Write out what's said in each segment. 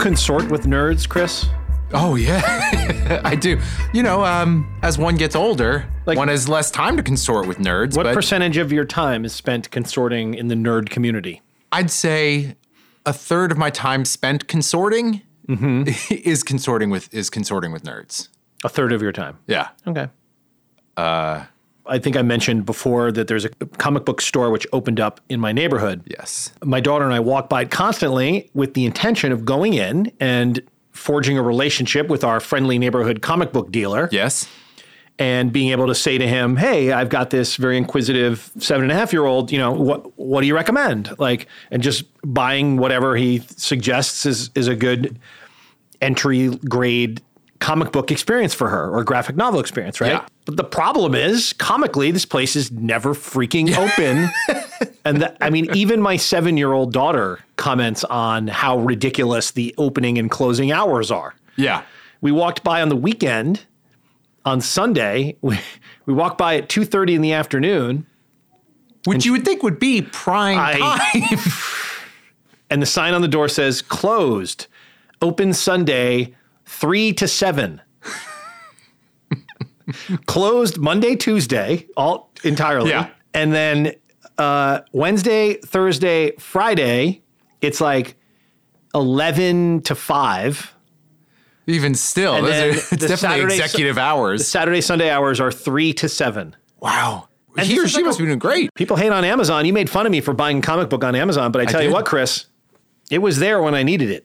consort with nerds, Chris? Oh yeah, I do. You know, um, as one gets older, Like- one has less time to consort with nerds. What percentage of your time is spent consorting in the nerd community? I'd say a third of my time spent consorting is consorting with is consorting with nerds. A third of your time. Yeah. Okay. Uh, I think I mentioned before that there's a comic book store which opened up in my neighborhood. Yes. My daughter and I walk by it constantly with the intention of going in and forging a relationship with our friendly neighborhood comic book dealer Yes. and being able to say to him, "Hey, I've got this very inquisitive seven and a half year old. You know, what what do you recommend?" Like, and just buying whatever he suggests is is a good entry grade comic book experience for her or graphic novel experience, right? Yeah. But the problem is, comically, this place is never freaking open. and the, I mean, even my seven year old daughter comments on how ridiculous the opening and closing hours are. Yeah. We walked by on the weekend on Sunday. We, we walked by at 2:30 in the afternoon Which you would think would be prime I- time. and the sign on the door says closed. Open Sunday 3 to 7. Closed Monday, Tuesday, all entirely. Yeah. And then uh, Wednesday, Thursday, Friday, it's like 11 to 5. Even still, And those are, it's the definitely Saturday- executive hours. The Saturday, Sunday hours are 3 to 7. wow. And he or she like must a- be doing great. People hate on Amazon. You made fun of me for buying a comic book on Amazon, but I tell you what, Chris, it was there when I needed it.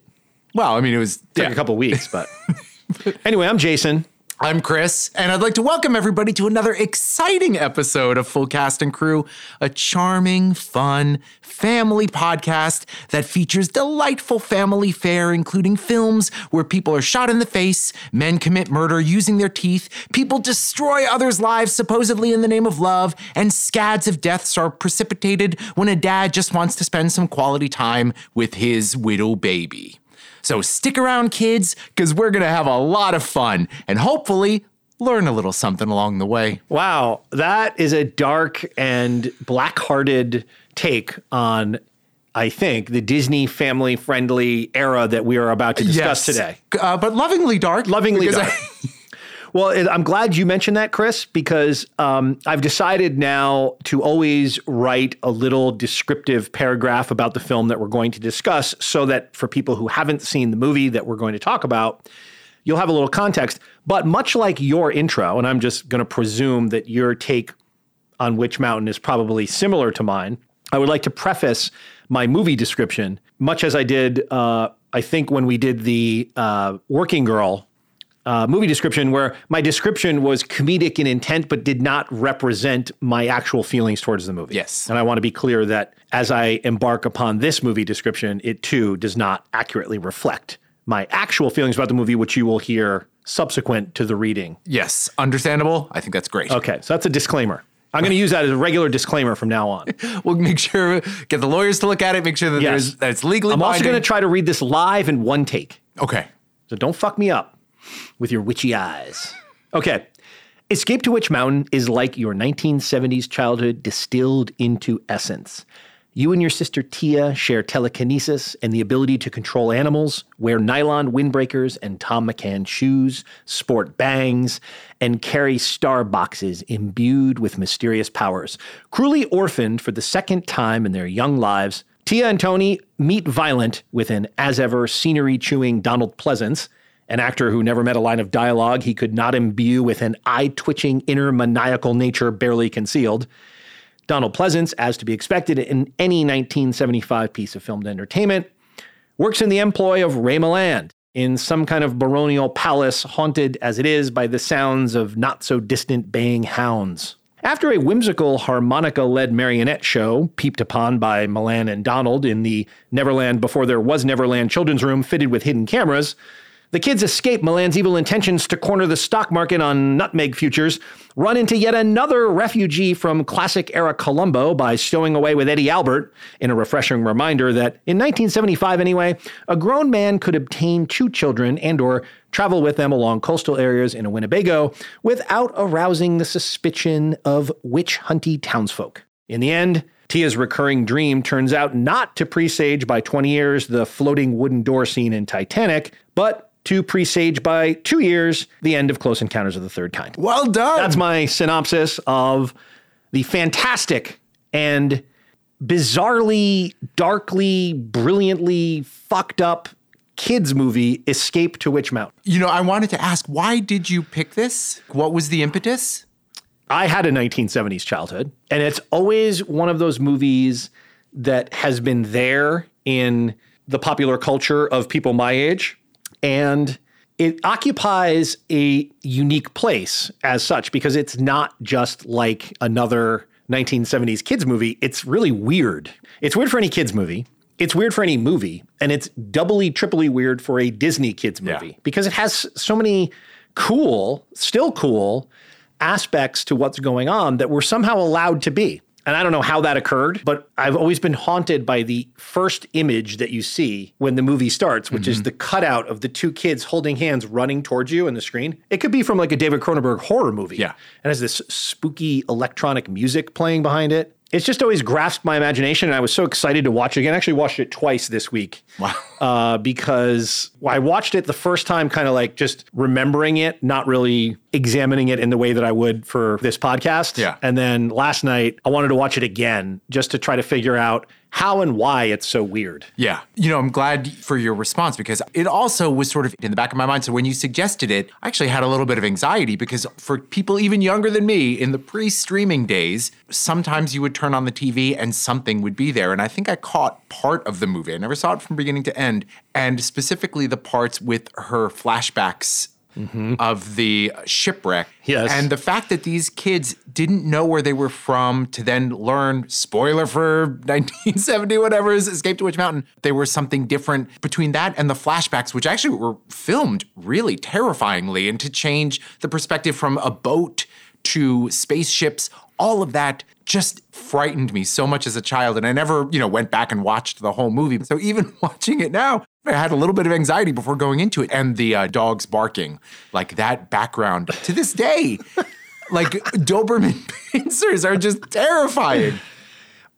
Well, I mean, it was Took yeah. a couple weeks, but anyway, I'm Jason. I'm Chris, and I'd like to welcome everybody to another exciting episode of Full Cast and Crew, a charming, fun, family podcast that features delightful family fare, including films where people are shot in the face, men commit murder using their teeth, people destroy others' lives supposedly in the name of love, and scads of deaths are precipitated when a dad just wants to spend some quality time with his widow baby. So stick around, kids, because we're going to have a lot of fun and hopefully learn a little something along the way. Wow, that is a dark and black-hearted take on, I think, the Disney family-friendly era that we are about to discuss today. Uh, but lovingly dark. Lovingly dark. Well, I'm glad you mentioned that, Chris, because um, I've decided now to always write a little descriptive paragraph about the film that we're going to discuss so that for people who haven't seen the movie that we're going to talk about, you'll have a little context. But much like your intro, and I'm just going to presume that your take on Witch Mountain is probably similar to mine, I would like to preface my movie description, much as I did, uh, I think, when we did the uh, Working Girl uh, movie description, where my description was comedic in intent, but did not represent my actual feelings towards the movie. Yes. And I want to be clear that as I embark upon this movie description, it too does not accurately reflect my actual feelings about the movie, which you will hear subsequent to the reading. yes, understandable. I think that's great. Okay, so that's a disclaimer. I'm going to use that as a regular disclaimer from now on. We'll make sure, get the lawyers to look at it, make sure that, Yes. there's, that it's legally I'm also going to try to read this live in one take. okay. So don't fuck me up with your witchy eyes. Okay. Escape to Witch Mountain is like your 1970s childhood distilled into essence. You and your sister Tia share telekinesis and the ability to control animals, wear nylon windbreakers and Thom McAn shoes, sport bangs, and carry star boxes imbued with mysterious powers. Cruelly orphaned for the second time in their young lives, Tia and Tony meet Violent with an as ever scenery chewing Donald Pleasence, an actor who never met a line of dialogue he could not imbue with an eye twitching inner maniacal nature barely concealed. Donald Pleasence, as to be expected in any 1975 piece of filmed entertainment, works in the employ of Ray Milland in some kind of baronial palace haunted as it is by the sounds of not so distant baying hounds. After a whimsical harmonica led marionette show, peeped upon by Milland and Donald in the Neverland Before There Was Neverland children's room fitted with hidden cameras, the kids escape Milland's evil intentions to corner the stock market on nutmeg futures, run into yet another refugee from classic era Columbo by stowing away with Eddie Albert, in a refreshing reminder that in 1975 anyway, a grown man could obtain two children and or travel with them along coastal areas in a Winnebago without arousing the suspicion of witch hunty townsfolk. In the end, Tia's recurring dream turns out not to presage by 20 years the floating wooden door scene in Titanic, but to presage by two years the end of Close Encounters of the Third Kind. Well done. That's my synopsis of the fantastic and bizarrely, darkly, brilliantly fucked up kids movie Escape to Witch Mountain. you know, I wanted to ask, why did you pick this? What was the impetus? I had a 1970s childhood, and it's always one of those movies that has been there in the popular culture of people my age. And it occupies a unique place as such because it's not just like another 1970s kids movie. It's really weird. It's weird for any kids movie. It's weird for any movie. And it's doubly, triply weird for a Disney kids movie Yeah. because it has so many cool, still cool aspects to what's going on that we're somehow allowed to be. And I don't know how that occurred, but I've always been haunted by the first image that you see when the movie starts, which is mm-hmm. the cutout of the two kids holding hands running towards you in the screen. It could be from like a David Cronenberg horror movie. Yeah. And has this spooky electronic music playing behind it. It's just always grasped my imagination, and I was so excited to watch it again. I actually watched it twice this week Wow. uh, because I watched it the first time, kind of like just remembering it, not really examining it in the way that I would for this podcast. Yeah. And then last night, I wanted to watch it again just to try to figure out how and why it's so weird. Yeah. You know, I'm glad for your response because it also was sort of in the back of my mind. So when you suggested it, I actually had a little bit of anxiety because for people even younger than me in the pre streaming days, sometimes you would turn on the TV and something would be there. And I think I caught part of the movie. I never saw it from beginning to end. And specifically the parts with her flashbacks. Mm-hmm. Of the shipwreck. Yes. And the fact that these kids didn't know where they were from to then learn, spoiler for 1970, whatever is Escape to Witch Mountain, they were something different between that and the flashbacks, which actually were filmed really terrifyingly. And to change the perspective from a boat to spaceships, all of that just frightened me so much as a child. And I never, you know, went back and watched the whole movie. So even watching it now, I had a little bit of anxiety before going into it. And the uh, dogs barking, like that background to this day, like Doberman pinschers are just terrifying.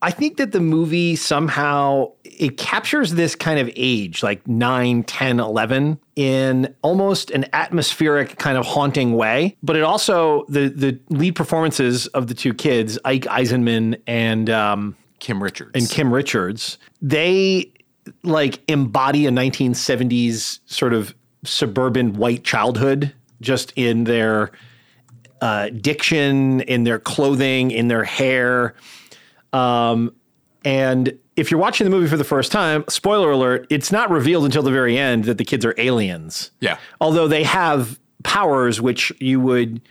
I think that the movie somehow it captures this kind of age, like 9, 10, 11 in almost an atmospheric kind of haunting way. But it also the the lead performances of the two kids, Ike Eisenmann and um, Kim Richards. and Kim Richards, they like embody a 1970s sort of suburban white childhood just in their uh, diction, in their clothing, in their hair. Um, and if you're watching the movie for the first time, spoiler alert, it's not revealed until the very end that the kids are aliens. Yeah. Although they have powers which you would,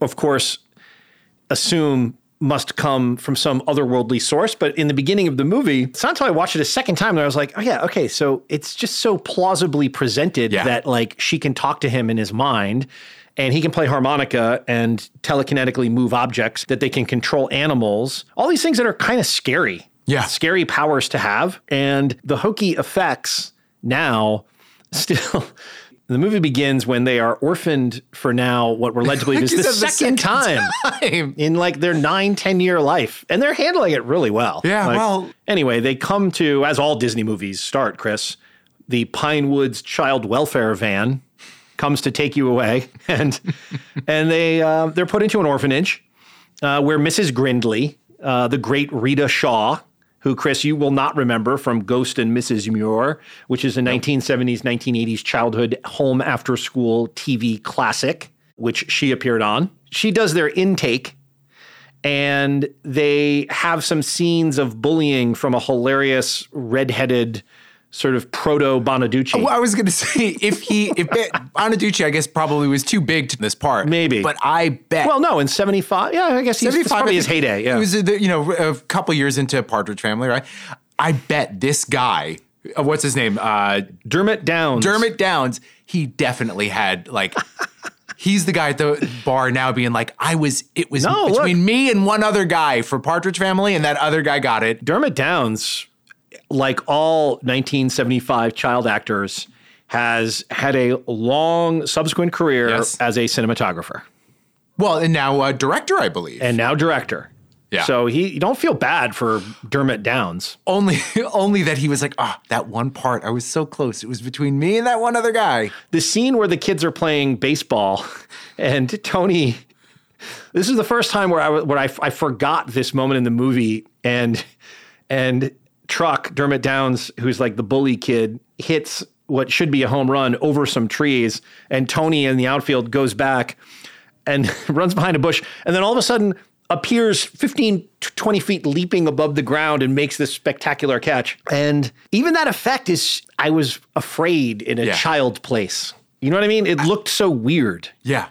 of course, assume must come from some otherworldly source. But in the beginning of the movie, it's not until I watched it a second time that I was like, oh, yeah, okay. So it's just so plausibly presented Yeah. that like she can talk to him in his mind and he can play harmonica and telekinetically move objects, that they can control animals. All these things that are kind of scary. Yeah. Scary powers to have. And the hokey effects now still. The movie begins when they are orphaned for now, what we're led to believe is the second, second time time. in like their nine, 10 year life. And they're handling it really well. Yeah, Like, well- Anyway, they come to, as all Disney movies start, Chris, the Pine Woods child welfare van comes to take you away. And and they uh, they're put into an orphanage uh, where Mrs. Grindley, uh, the great Reta Shaw, who Chris you will not remember from Ghost and Mrs. Muir, which is a 1970s 1980s childhood home after school TV classic, which she appeared on. She does their intake. And they have some scenes of bullying from a hilarious redheaded sort of proto Bonaduce. Well, I was going to say if he if Bonaduce, I guess probably was too big to this part. Maybe. but I bet. Well, no, in 75. Yeah, I guess he's, 75, probably his heyday. Yeah. He was, uh, you know, a couple years into Partridge Family, right? I bet this guy, uh, what's his name? Uh, Dermott Downs. Dermott Downs, he definitely had like. He's the guy at the bar now being like, I was, it was No, between look. me and one other guy for Partridge Family, and that other guy got it. Dermott Downs, like all 1975 child actors, has had a long subsequent career Yes. as a cinematographer Well, and now uh, director, I believe. and now director. Yeah. So he you don't feel bad for Dermott Downs. Only, only that he was like, ah, that one part, I was so close. It was between me and that one other guy. The scene where the kids are playing baseball and Tony this is the first time where I where I, I forgot this moment in the movie and and Truck Dermott Downs who's like the bully kid hits what should be a home run over some trees and Tony in the outfield goes back and runs behind a bush and then all of a sudden appears 15 20 feet leaping above the ground and makes this spectacular catch and even that effect is i was afraid in a Yeah. child place you know what i mean it looked so weird Yeah.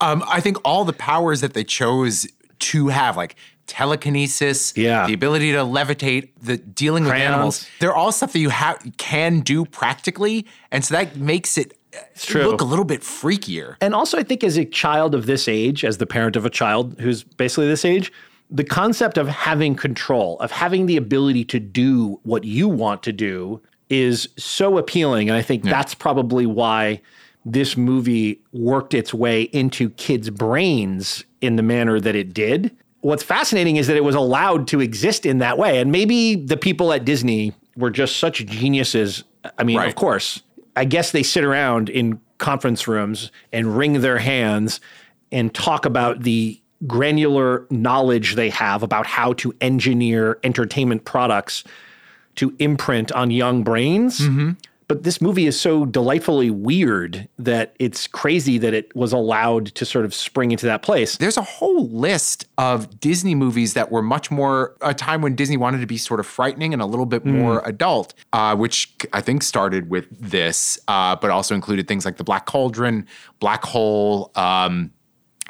Um, I think all the powers that they chose to have, like telekinesis, Yeah. the ability to levitate, the dealing with animals, they're all stuff that you have can do practically, and so that makes it look a little bit freakier. And also, I think as a child of this age, as the parent of a child who's basically this age, the concept of having control, of having the ability to do what you want to do is so appealing. And I think that's probably why this movie worked its way into kids' brains in the manner that it did. What's fascinating is that it was allowed to exist in that way. And maybe the people at Disney were just such geniuses. I mean, Right. of course, I guess they sit around in conference rooms and wring their hands and talk about the granular knowledge they have about how to engineer entertainment products to imprint on young brains. Mm-hmm. But this movie is so delightfully weird that it's crazy that it was allowed to sort of spring into that place. There's a whole list of Disney movies that were much more a time when Disney wanted to be sort of frightening and a little bit more adult, uh, which I think started with this, uh, but also included things like The Black Cauldron, Black Hole, um,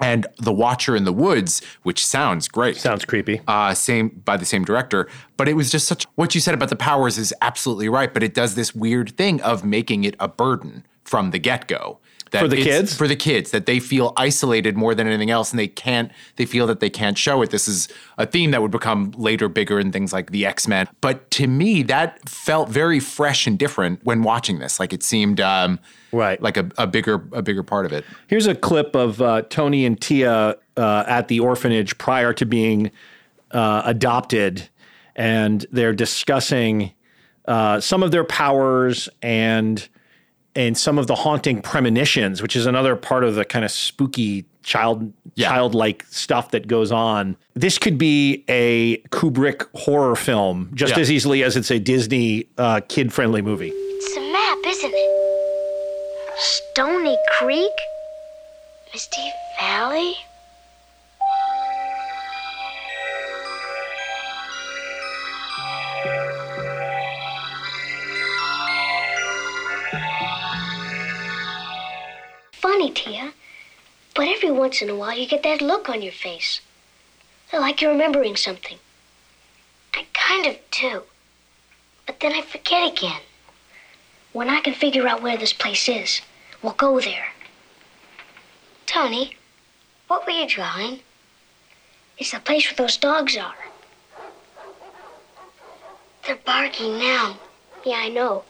and The Watcher in the Woods, which sounds great. Sounds creepy. uh, same by the same director. But it was just such what you said about the powers is absolutely right. But it does this weird thing of making it a burden from the get go. For the kids? for the kids that they feel isolated more than anything else, and they can't. They feel that they can't show it. This is a theme that would become later bigger in things like the X Men. But to me, that felt very fresh and different when watching this. Like it seemed um, Right. like a, a bigger a bigger part of it. Here's a clip of uh, Tony and Tia uh, at the orphanage prior to being uh, adopted, and they're discussing uh, some of their powers and and some of the haunting premonitions, which is another part of the kind of spooky child Yeah. childlike stuff that goes on. This could be a Kubrick horror film just Yeah. as easily as it's a Disney uh, kid friendly movie. It's a map, isn't it? Stony Creek? Misty Valley? Funny, Tia, but every once in a while you get that look on your face. Like you're remembering something. I kind of do. But then I forget again. When I can figure out where this place is, we'll go there. Tony, what were you drawing? It's the place where those dogs are. They're barking now. Yeah, I know.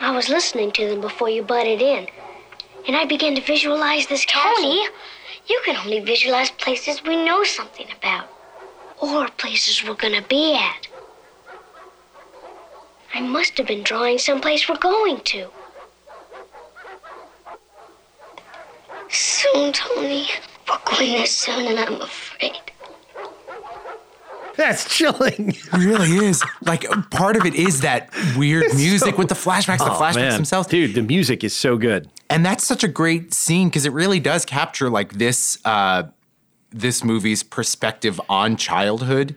I was listening to them before you butted in. And I began to visualize this castle. Tony, you can only visualize places we know something about. Or places we're gonna be at. I must have been drawing someplace we're going to. Soon, Tony. We're going there soon, and I'm afraid. That's chilling. It really is. Like part of it is that weird music with the flashbacks, the Oh, flashbacks man. themselves. Dude, the music is so good. and that's such a great scene because it really does capture like this uh this movie's perspective on childhood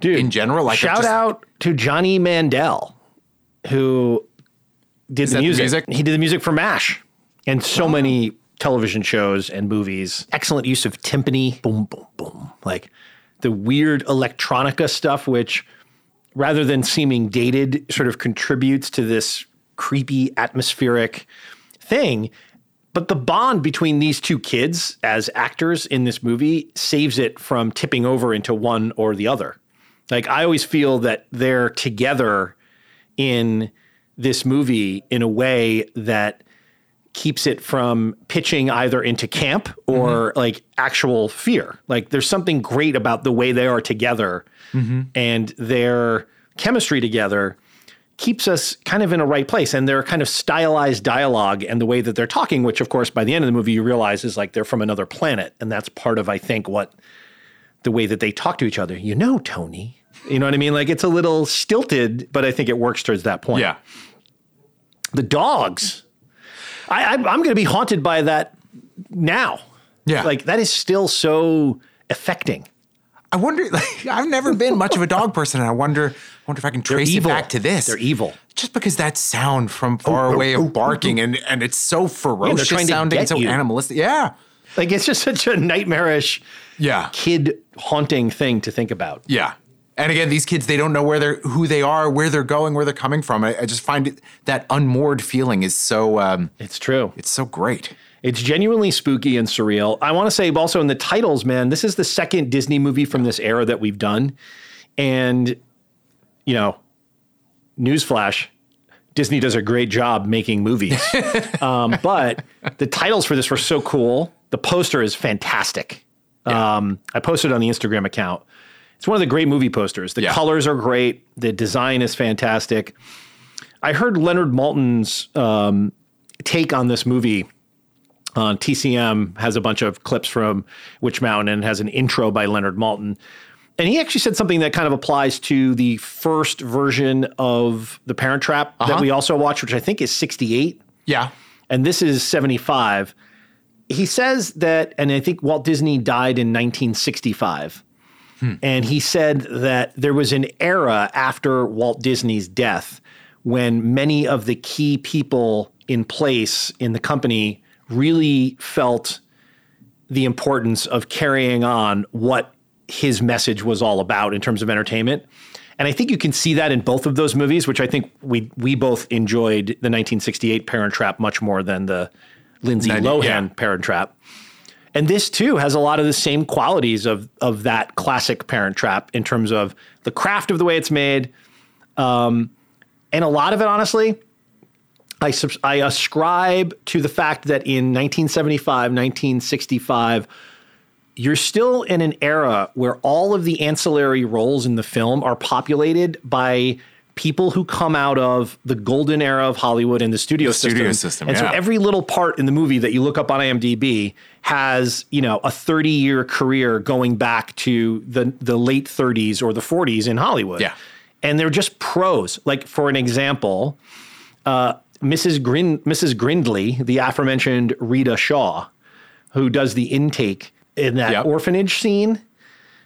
Dude, in general like shout just- out to Johnny Mandel, who did the music. music? He did the music for MASH and so many television shows and movies. Excellent use of timpani. Boom, boom, boom. Like the weird electronica stuff, which rather than seeming dated, sort of contributes to this creepy atmospheric thing. But the bond between these two kids as actors in this movie saves it from tipping over into one or the other. Like I always feel that they're together in this movie in a way that keeps it from pitching either into camp or mm-hmm. like actual fear. Like there's something great about the way they are together mm-hmm. and their chemistry together keeps us kind of in a right place and their kind of stylized dialogue and the way that they're talking which of course by the end of the movie you realize is like they're from another planet and that's part of I think what the way that they talk to each other. You know, Tony. You know what I mean? Like it's a little stilted, but I think it works towards that point. Yeah. The dogs. I, I I'm going to be haunted by that now. Yeah. Like that is still so affecting. I wonder. Like, I've never been much of a dog person, and I wonder. I wonder if I can trace it back to this. They're evil. Just because that sound from far oh, away oh, of barking, and and it's so ferocious to sounding, get so you. animalistic. Yeah. Like it's just such a nightmarish, Yeah. kid haunting thing to think about. Yeah. And again, these kids, they don't know where they're, who they are, where they're going, where they're coming from. I, I just find it, that unmoored feeling is so, um, It's true. it's so great. It's genuinely spooky and surreal. I want to say also in the titles, man, this is the second Disney movie from this era that we've done. And, you know, newsflash, Disney does a great job making movies. um, but the titles for this were so cool. The poster is fantastic. Um, I posted on the Instagram account. It's one of the great movie posters. The Yeah. colors are great. The design is fantastic. I heard Leonard Maltin's um, take on this movie on TCM has a bunch of clips from Witch Mountain and has an intro by Leonard Malton. And he actually said something that kind of applies to the first version of The Parent Trap that we also watched, which I think is 68 Yeah. and this is 75. He says that, and I think Walt Disney died in 1965. And he said that there was an era after Walt Disney's death when many of the key people in place in the company really felt the importance of carrying on what his message was all about in terms of entertainment. And I think you can see that in both of those movies, which I think we we both enjoyed the 1968 Parent Trap much more than the Lindsay Ninety- Lohan yeah. Parent Trap. And this too has a lot of the same qualities of of that classic Parent Trap in terms of the craft of the way it's made, um, and a lot of it, honestly, I I ascribe to the fact that in 1975, 1965, you're still in an era where all of the ancillary roles in the film are populated by people who come out of the golden era of Hollywood and the studio system. studio system, and so every little part in the movie that you look up on IMDb has, you know, a 30-year career going back to the the late 30s or the 40s in Hollywood. Yeah. And they're just pros. Like for an example, uh, Mrs. Grin- Mrs. Grindley, the aforementioned Reta Shaw, who does the intake in that Yep. orphanage scene,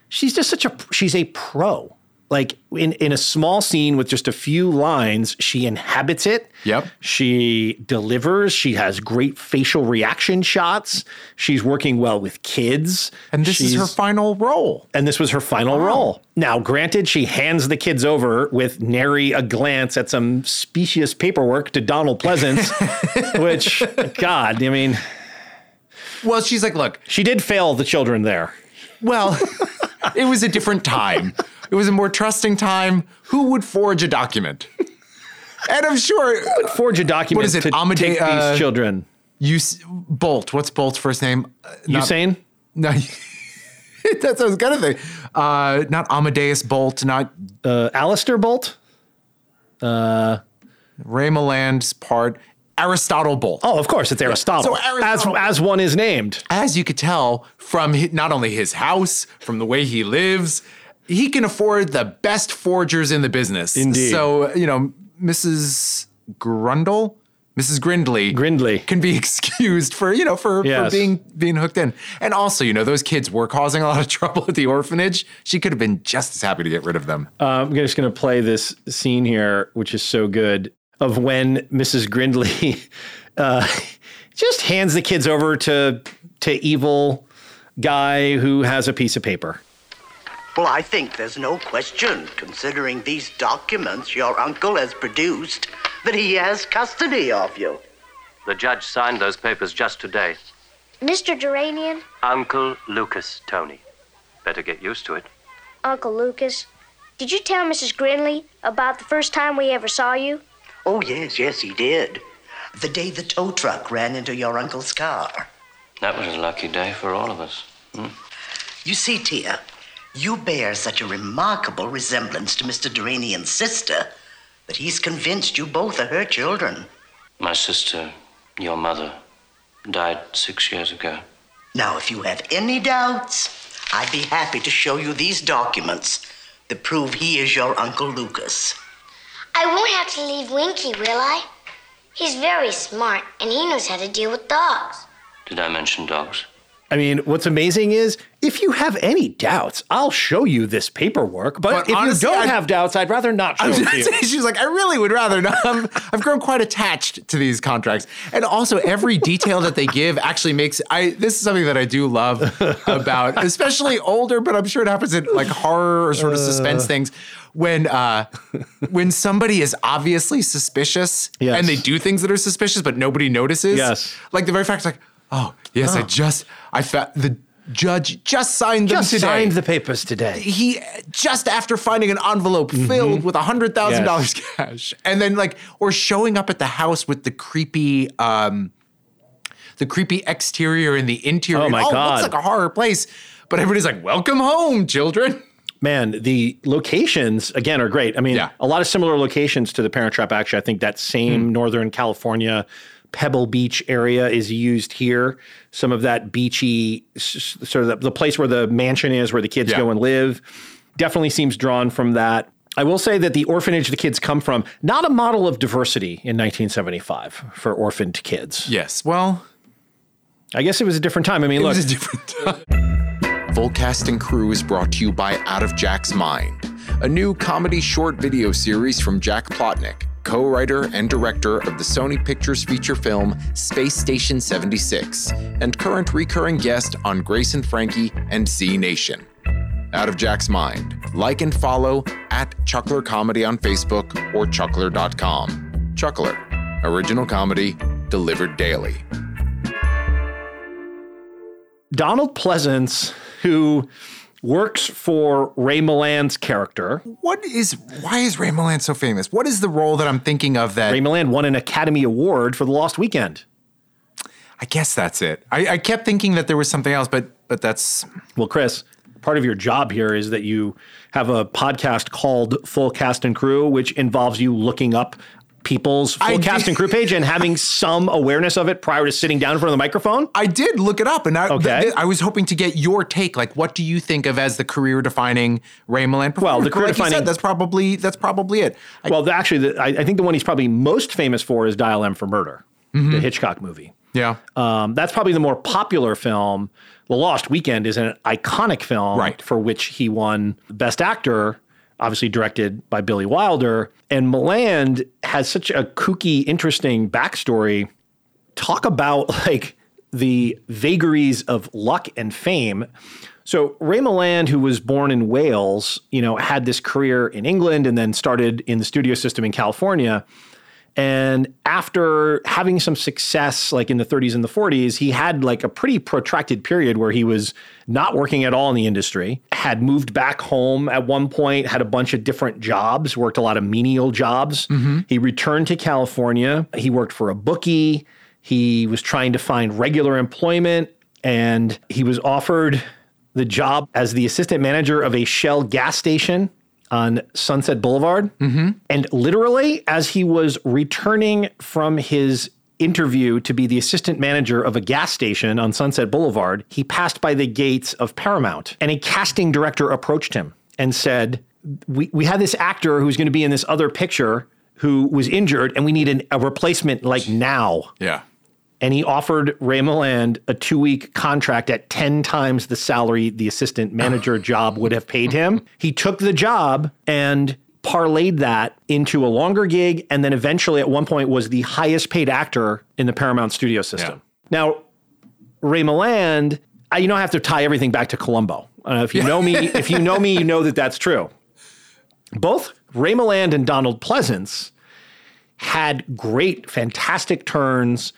she's just such a she's a pro. Like in in a small scene with just a few lines, she inhabits it. Yep. She delivers. She has great facial reaction shots. She's working well with kids. And this is her final role. and this was her final role. Now, granted, she hands the kids over with nary a glance at some specious paperwork to Donald Pleasence, which, God, I mean, Well, she's like, look, she did fail the children there. well, it was a different time. It was a more trusting time. Who would forge a document? And I'm sure Forge a document What is it, to Amade- take uh, these children. you Bolt. What's Bolt's first name? Uh, not- Usain? No, that's what I was gonna think. Uh, not Amadeus Bolt, not Uh, Alistair Bolt? Ray Milland's part. Aristotle Bolt. Oh, of course, it's Aristotle. So Aristotle- as, as one is named. As you could tell from hi- not only his house, from the way he lives, he can afford the best forgers in the business. Indeed. So you know, Mrs. Grundle, Mrs. Grindley, Grindley. can be excused for you know for, Yes. for being being hooked in. And also, you know, those kids were causing a lot of trouble at the orphanage. She could have been just as happy to get rid of them. Uh, I'm just going to play this scene here, which is so good, of when Mrs. Grindley uh, just hands the kids over to to evil guy who has a piece of paper. Well, I think there's no question, considering these documents your uncle has produced, that he has custody of you. The judge signed those papers just today. Mr. Deranian, Uncle Lucas Tony. Better get used to it. Uncle Lucas, did you tell Mrs. Grindley about the first time we ever saw you? Oh, yes, yes, he did. the day the tow truck ran into your uncle's car. That was a lucky day for all of us. Hmm? You see, Tia, you bear such a remarkable resemblance to Mr. Deranian's sister that he's convinced you both are her children. My sister, your mother, died six years ago. Now, if you have any doubts, I'd be happy to show you these documents that prove he is your Uncle Lucas. I won't have to leave Winky, will I? He's very smart, and he knows how to deal with dogs. Did I mention dogs? I mean, what's amazing is if you have any doubts, I'll show you this paperwork. But, But if honestly, you don't I- have doubts, I'd rather not show I it gonna you. She's like, I really would rather not. I'm, I've grown quite attached to these contracts, and also every detail that they give actually makes. I this is something that I do love about, especially older, but I'm sure it happens in like horror or sort of suspense things. When uh, when somebody is obviously suspicious Yes. and they do things that are suspicious, but nobody notices. Yes. like the very fact, like, oh yes, I just I found the judge just signed them Just today signed the papers today. he just after finding an envelope filled with hundred thousand dollars cash, and then like or showing up at the house with the creepy, um, the creepy exterior and the interior. Oh, my It all God. looks like a horror place, but everybody's like, "Welcome home, children." Man, the locations again are great. I mean, Yeah. a lot of similar locations to the Parent Trap. Actually, I think that same Hmm. Northern California Pebble Beach area is used here. Some of that beachy, s- s- sort of the, the place where the mansion is, where the kids Yeah. go and live, definitely seems drawn from that. I will say that the orphanage the kids come from, not a model of diversity in 1975 for orphaned kids. Yes, well, I guess it was a different time. I mean, it look, was a different time. Full Cast and Crew is brought to you by Out of Jack's Mind, a new comedy short video series from Jack Plotnick, co writer and director of the Sony Pictures feature film Space Station 76, and current recurring guest on Grace and Frankie and Z Nation. Out of Jack's Mind. Like and follow at Chuckler Comedy on Facebook or chuckler.com. Chuckler, original comedy delivered daily. Donald Pleasence, who works for Ray Milland's character. What is why is Ray Milland so famous? What is the role that I'm thinking of that Ray Milland won an Academy Award for The Lost Weekend. I guess that's it. I, I kept thinking that there was something else, but but that's Well, Chris, part of your job here is that you have a podcast called Full Cast and Crew, which involves you looking up people's full I cast and crew page and having some awareness of it prior to sitting down in front of the microphone. I did look it up, and I, Okay. th- I was hoping to get your take. Like, what do you think of as the career-defining Ray Milland? Well, the performer? like career-defining- said, that's probably that's probably it. I, Well, the, actually, the, I, I think the one he's probably most famous for is Dial M for Murder, the Hitchcock movie. yeah, Um, that's probably the more popular film. The Lost Weekend is an iconic film Right. for which he won Best Actor, obviously directed by Billy Wilder. And Milland has such a kooky, interesting backstory. Talk about like the vagaries of luck and fame. So Ray Milland, who was born in Wales, you know, had this career in England and then started in the studio system in California. And after having some success, like in the 30s and the 40s, he had like a pretty protracted period where he was not working at all in the industry, had moved back home at one point, had a bunch of different jobs, worked a lot of menial jobs. Mm-hmm. He returned to California. He worked for a bookie. He was trying to find regular employment and he was offered the job as the assistant manager of a Shell gas station on Sunset Boulevard. Mm-hmm. And literally, as he was returning from his interview to be the assistant manager of a gas station on Sunset Boulevard, he passed by the gates of Paramount and a casting director approached him and said, We, we have this actor who's going to be in this other picture who was injured, and we need an, a replacement like now yeah. And he offered Ray Milland a two week contract at 10 times the salary the assistant manager job would have paid him. He took the job and parlayed that into a longer gig, and then eventually at one point was the highest paid actor in the Paramount studio system. Now, Ray Milland, I, you know, I have to tie everything back to Columbo. Uh, if you know me, if you know me, you know that that's true. Both Ray Milland and Donald Pleasence had great, fantastic turns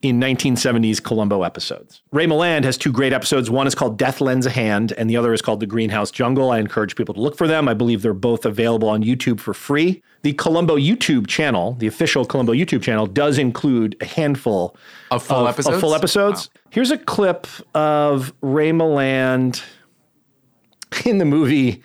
in 1970s Columbo episodes. Ray Milland has two great episodes. One is called Death Lends a Hand, and the other is called The Greenhouse Jungle. I encourage people to look for them. I believe they're both available on YouTube for free. The Columbo YouTube channel, the official Columbo YouTube channel, does include a handful Of full of, episodes? Of full episodes. Here's a clip of Ray Milland in the movie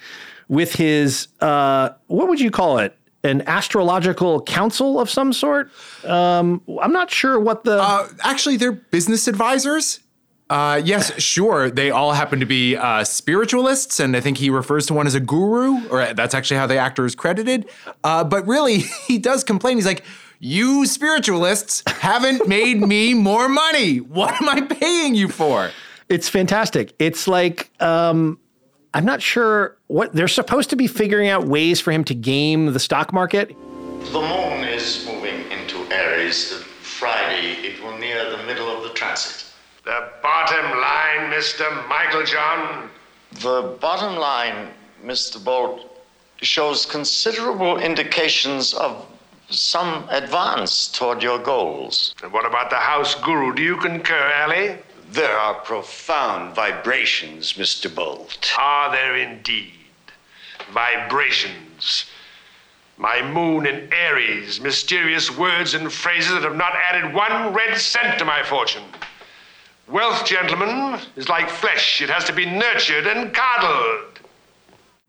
with his uh, what would you call it? An astrological council of some sort. Um, I'm not sure what the. Uh, actually, they're business advisors. Uh, yes, sure. They all happen to be uh, spiritualists, and I think he refers to one as a guru, or that's actually how the actor is credited. Uh, but really, he does complain. He's like, "You spiritualists haven't made me more money. What am I paying you for?" It's fantastic. It's like um, I'm not sure what they're supposed to be figuring out ways for him to game the stock market. The moon is moving into Aries. Friday, it will near the middle of the transit. The bottom line, Mr. Michael John. The bottom line, Mr. Bolt, shows considerable indications of some advance toward your goals. And what about the house guru? Do you concur, Allie? There are profound vibrations, Mr. Bolt. Are there indeed vibrations? My moon in Aries, mysterious words and phrases that have not added one red cent to my fortune. Wealth, gentlemen, is like flesh. It has to be nurtured and coddled.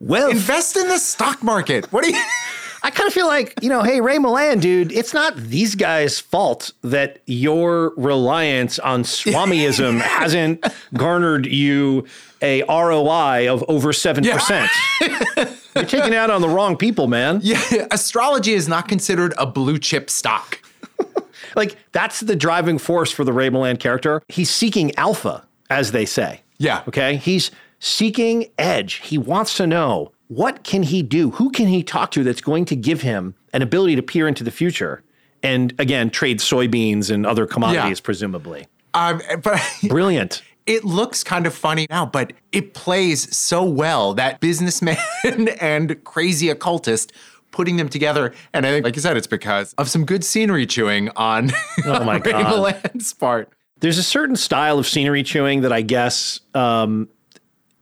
Well, Invest in the stock market. What do you? I kind of feel like, you know, hey, Ray Milland, dude, it's not these guys' fault that your reliance on Swamiism hasn't garnered you a ROI of over 7%. You're taking it out on the wrong people, man. Yeah, astrology is not considered a blue chip stock. Like, that's the driving force for the Ray Milland character. He's seeking alpha, as they say. Yeah. Okay. He's seeking edge. He wants to know what can he do? Who can he talk to that's going to give him an ability to peer into the future? And again, trade soybeans and other commodities, Yeah. presumably. Um, but Brilliant. it looks kind of funny now, but it plays so well that businessman and crazy occultist putting them together. And I think, like you said, it's because of some good scenery chewing on Oh my. Milland's part. There's a certain style of scenery chewing that I guess um,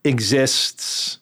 exists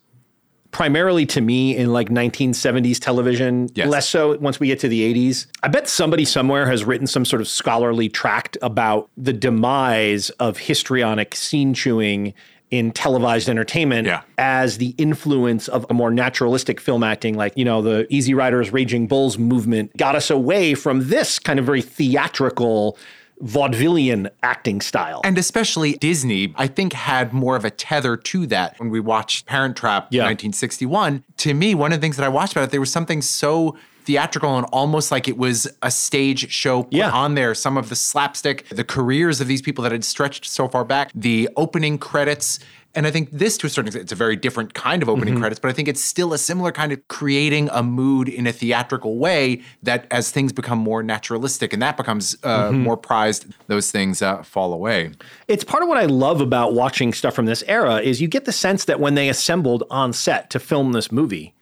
primarily to me in like 1970s television, Yes. less so once we get to the 80s. I bet somebody somewhere has written some sort of scholarly tract about the demise of histrionic scene chewing in televised entertainment Yeah. as the influence of a more naturalistic film acting like you know the easy riders raging bulls movement got us away from this kind of very theatrical vaudevillian acting style And especially Disney, I think, had more of a tether to that when we watched Parent Trap Yeah. 1961. To me, one of the things that I watched about it, there was something so theatrical and almost like it was a stage show put Yeah. on there. Some of the slapstick, the careers of these people that had stretched so far back, the opening credits. And I think this, to a certain extent, it's a very different kind of opening Mm-hmm. credits, but I think it's still a similar kind of creating a mood in a theatrical way that as things become more naturalistic and that becomes uh, Mm-hmm. more prized, those things uh, fall away. it's part of what I love about watching stuff from this era is you get the sense that when they assembled on set to film this movie,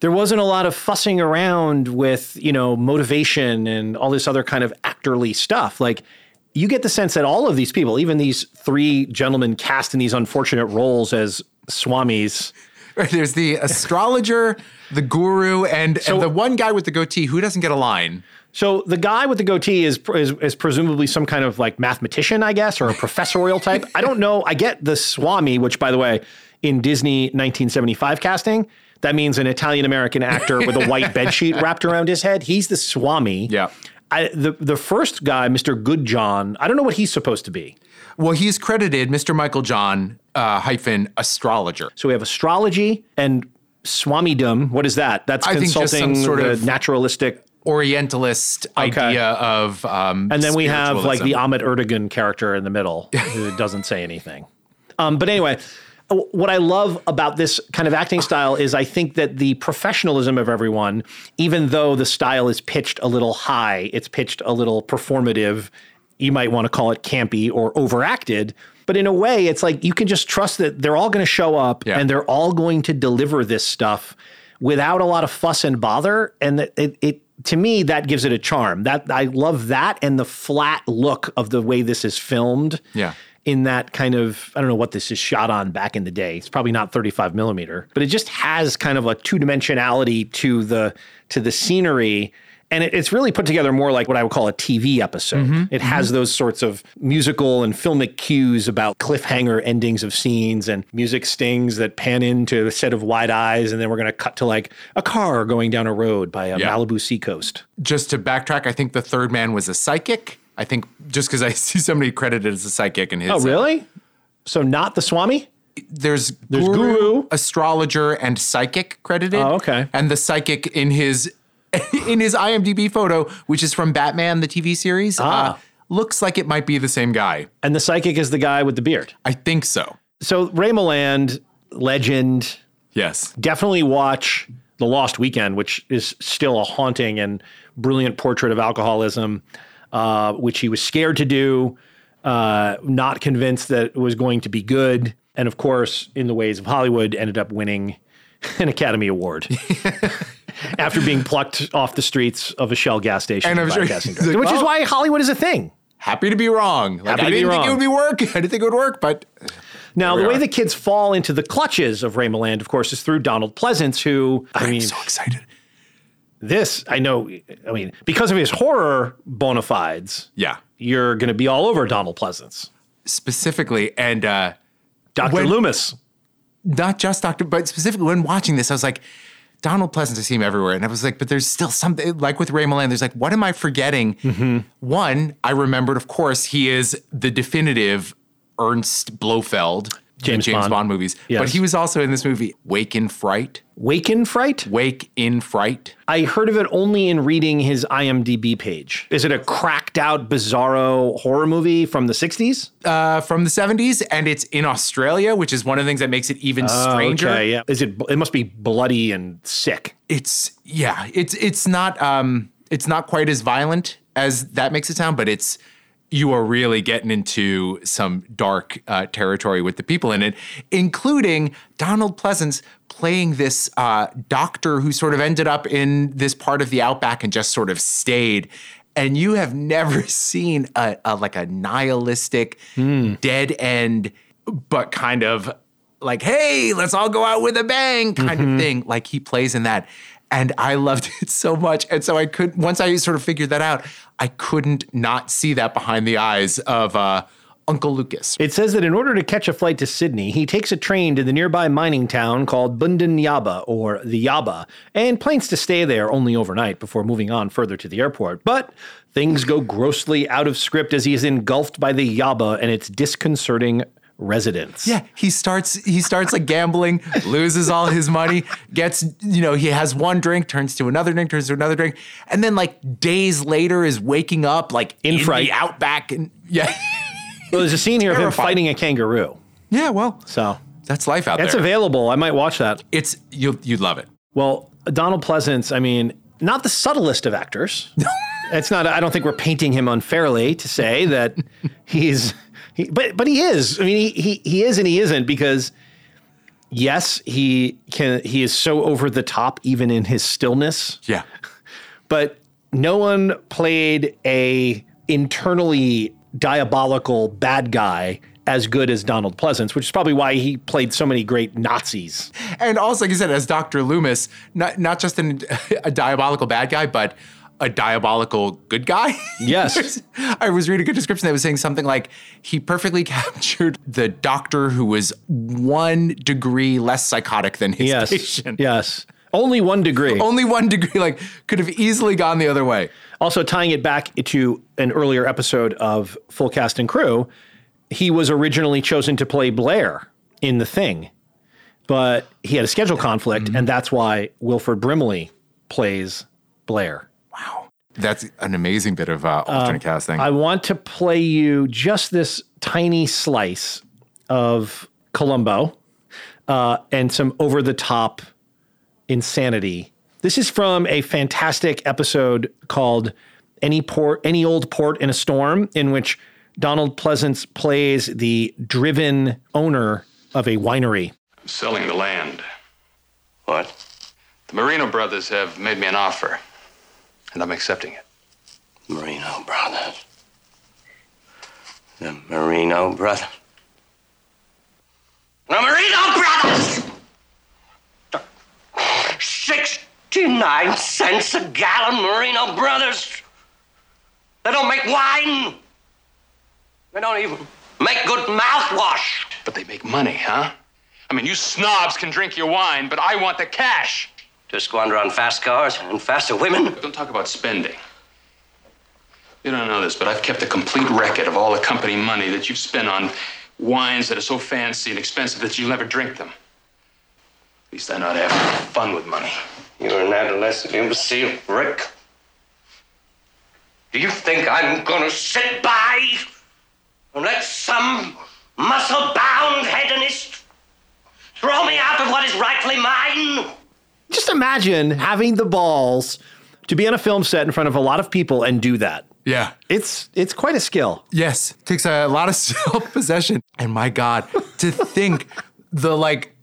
there wasn't a lot of fussing around with, you know, motivation and all this other kind of actorly stuff. Like you get the sense that all of these people, even these three gentlemen cast in these unfortunate roles as swamis, Right, there's the astrologer, the guru, and, and the one guy with the goatee who doesn't get a line. So the guy with the goatee is, is is presumably some kind of like mathematician, I guess, or a professorial type. I don't know. I get the Swami, which by the way, in Disney 1975 casting, that means an Italian American actor with a white bedsheet wrapped around his head. He's the Swami. Yeah. I, the the first guy, Mr. Good John, I don't know what he's supposed to be. Well, he's credited Mr. Michael John uh, hyphen astrologer. So we have astrology and Swamidom. What is that? That's I consulting sort the of- naturalistic. Orientalist idea of um, And then we have like the. Ahmet Erdogan character in the middle who doesn't say anything. Um, but anyway, what I love about this kind of acting style is I think that the professionalism of everyone, even though the style is pitched a little high, it's pitched a little performative. You might want to call it campy or overacted. But in a way, it's like you can just trust that they're all going to show up Yeah. and they're all going to deliver this stuff without a lot of fuss and bother. And it, it to me, that gives it a charm. That I love that and the flat look of the way this is filmed. Yeah. In that kind of, I don't know what this is shot on back in the day. It's probably not 35 millimeter, but it just has kind of a two dimensionality to the to the scenery. And it, it's really put together more like what I would call a TV episode. Mm-hmm. It mm-hmm. has those sorts of musical and filmic cues about cliffhanger endings of scenes and music stings that pan into a set of wide eyes. And then we're going to cut to like a car going down a road by a Yeah. Malibu seacoast. Just to backtrack, I think the third man was a psychic. I think just because I see somebody credited as a psychic in his. Oh, uh, really? So not the Swami? there's There's guru, guru. astrologer, and psychic credited. Oh, okay. And the psychic in his in his IMDb photo, which is from Batman the TV series, Ah. uh, looks like it might be the same guy. And the psychic is the guy with the beard. I think so. So Ray Milland, legend, Yes. definitely watch The Lost Weekend, which is still a haunting and brilliant portrait of alcoholism, uh, which he was scared to do, uh, not convinced that it was going to be good. And of course, in the ways of Hollywood, ended up winning an Academy Award after being plucked off the streets of a Shell gas station And I'm sure like, which is why Hollywood is a thing. Happy to be wrong. Like, Happy to I be didn't think wrong. it would be work. I didn't think it would work, but Now, the way are. the kids fall into the clutches of Ray Milland, of course, is through Donald Pleasence, who, I I'm mean, so excited. This, I know, I mean, because of his horror bona fides, Yeah. you're going to be all over Donald Pleasence. Specifically, and uh, Dr. When- Loomis. not just Doctor, but specifically when watching this, I was like, Donald Pleasence, I see him everywhere. And I was like, but there's still something like with Ray Milland, there's like, what am I forgetting? Mm-hmm. One, I remembered, of course, he is the definitive Ernst Blofeld. In James James Bond. Bond, movies. Yes. But he was also in this movie, Wake in Fright. Waken Fright? Wake in Fright. I heard of it only in reading his IMDb page. Is it a cracked out, bizarro horror movie from the 60s? Uh, from the 70s, and it's in Australia, which is one of the things that makes it even stranger. Oh, Okay, yeah. Is it, it must be bloody and sick. it's yeah it's it's not um it's not quite as violent as that makes it sound but it's you are really getting into some dark uh, territory with the people in it including donald pleasence playing this uh, doctor who sort of ended up in this part of the outback and just sort of stayed and you have never seen a, a like a nihilistic dead end but kind of like, hey, let's all go out with a bang kind of thing. Like he plays in that. And I loved it so much. And so I could, once I sort of figured that out, I couldn't not see that behind the eyes of uh, Uncle Lucas. It says that in order to catch a flight to Sydney, he takes a train to the nearby mining town called Bundanyabba, or the Yabba, and plans to stay there only overnight before moving on further to the airport. But things go grossly out of script as he is engulfed by the Yaba and its disconcerting residents. Yeah, he starts he starts like gambling, loses all his money, gets you know, he has one drink, turns to another drink, turns to another drink, and then like days later is waking up like In fright. the outback and yeah. Well, there's a scene here of him fighting a kangaroo. yeah, well, So that's life out that's there. That's available. I might watch that. it's you you'd love it. Well, Donald Pleasence, I mean, not the subtlest of actors. it's not. I don't think we're painting him unfairly to say that he's. He, but but he is. I mean, he, he he is and he isn't because yes, he can. He is so over the top even in his stillness. Yeah. But no one played a internally diabolical bad guy as good as Donald Pleasence, which is probably why he played so many great Nazis. And also, like you said, as Dr. Loomis, not not just an, a diabolical bad guy, but a diabolical good guy. Yes. I was reading a description that was saying something like he perfectly captured the doctor who was one degree less psychotic than his Yes. patient. Yes. Only one degree. Only one degree, like could have easily gone the other way. Also, tying it back to an earlier episode of Full Cast and Crew, he was originally chosen to play Blair in The Thing, but he had a schedule conflict, mm-hmm. and that's why Wilford Brimley plays Blair. Wow. That's an amazing bit of uh, alternate casting. I want to play you just this tiny slice of Columbo uh, and some over the top insanity. This is from a fantastic episode called "Any Port, Any Old Port in a Storm," in which Donald Pleasence plays the driven owner of a winery. selling the land. What? The Marino brothers have made me an offer. And I'm accepting it. Marino Brothers. The Marino Brothers. The Marino Brothers! 69 cents a gallon, Marino Brothers. They don't make wine. They don't even make good mouthwash. But they make money, huh? I mean, you snobs can drink your wine, but I want the cash. To squander on fast cars and faster women. Don't talk about spending. You don't know this, but I've kept a complete record of all the company money that you've spent on wines that are so fancy and expensive that you'll never drink them. At least I know how to have fun with money. You're an adolescent imbecile, Rick. Do you think I'm gonna sit by and let some muscle-bound hedonist throw me out of what is rightfully mine? Just imagine having the balls to be on a film set in front of a lot of people and do that. Yeah. It's it's quite a skill. Yes, takes a lot of self possession. And my God, to think the like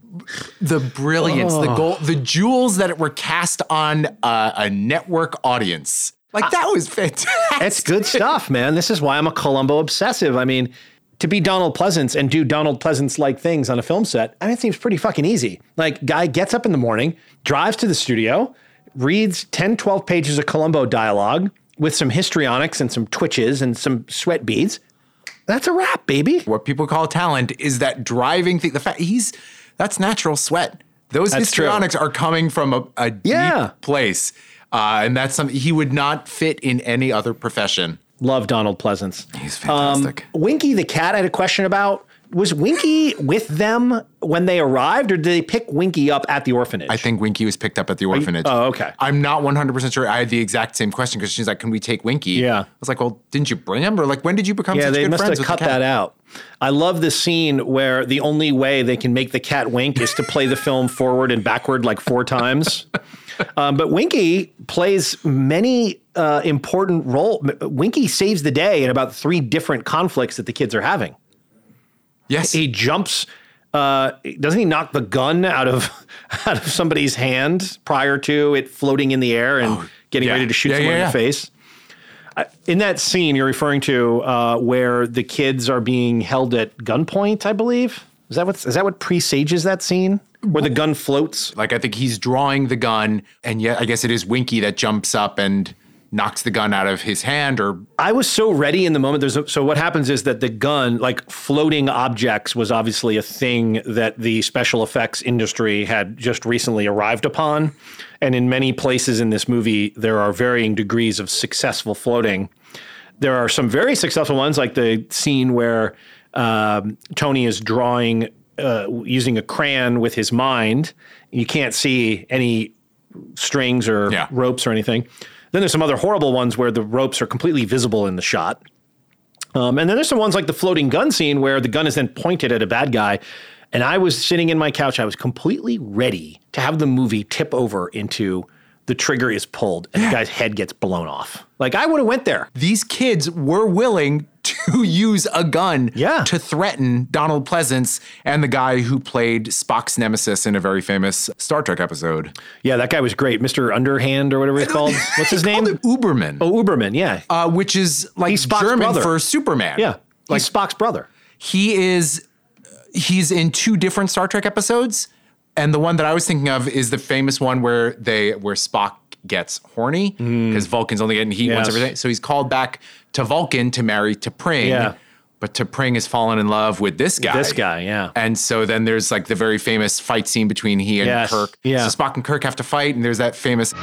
the brilliance, the oh. gold, the jewels that were cast on a, a network audience. Like that was fantastic. It's good stuff, man. This is why I'm a Columbo obsessive. I mean, to be Donald Pleasence and do Donald Pleasence like things on a film set, I mean, it seems pretty fucking easy. Like, guy gets up in the morning, drives to the studio, reads 10, 12 pages of Columbo dialogue with some histrionics and some twitches and some sweat beads. That's a wrap, baby. What people call talent is that driving thing. The fact he's that's natural sweat. Those That's true. histrionics are coming from a, a Yeah. deep place. Uh, and that's something he would not fit in any other profession. Love Donald Pleasence. He's fantastic. Um, Winky the cat I had a question about. Was Winky with them when they arrived, or did they pick Winky up at the orphanage? I think Winky was picked up at the orphanage. oh, okay. I'm not 100% sure. I had the exact same question because she's like, Can we take Winky? Yeah. I was like, Well, didn't you bring him? Or like, when did you become Yeah, such they good must friends have cut that out. I love the scene where the only way they can make the cat wink is to play the film forward and backward like four times. Um, but Winky plays many uh, important role. Winky saves the day in about three different conflicts that the kids are having. Yes. He jumps. Uh, doesn't he knock the gun out of out of somebody's hand prior to it floating in the air and getting yeah. ready to shoot Yeah, someone yeah, in the face? In that scene you're referring to, uh, where the kids are being held at gunpoint, I believe. Is that what is that what presages that scene where the gun floats? like, I think he's drawing the gun, and yet I guess it is Winky that jumps up and knocks the gun out of his hand or I was so ready in the moment. There's a, so what happens is that the gun, like floating objects, was obviously a thing that the special effects industry had just recently arrived upon, and in many places in this movie, there are varying degrees of successful floating. There are some very successful ones, like the scene where um, Tony is drawing uh, using a crayon with his mind. You can't see any strings or Yeah. ropes or anything. Then there's some other horrible ones where the ropes are completely visible in the shot. Um, and then there's some ones like the floating gun scene where the gun is then pointed at a bad guy. And I was sitting in my couch, I was completely ready to have the movie tip over into the trigger is pulled and the guy's head gets blown off. Like I would have went there. these kids were willing to use a gun Yeah. to threaten Donald Pleasence and the guy who played Spock's nemesis in a very famous Star Trek episode. Yeah, that guy was great. Mr. Underhand or whatever he's called. What's his name? Uberman, Oh, Uberman, yeah. uh, which is like He's Spock's German brother. for Superman. yeah. Like Spock's brother. he is he's in two different Star Trek episodes, and the one that I was thinking of is the famous one where they where Spock gets horny because Vulcan's only getting heat once Mm. Yes. every day. So he's called back to Vulcan to marry T'Pring. Yeah. But T'Pring has fallen in love with this guy. This guy, yeah. And so then there's like the very famous fight scene between he and Yes, Kirk. yeah. So Spock and Kirk have to fight, and there's that famous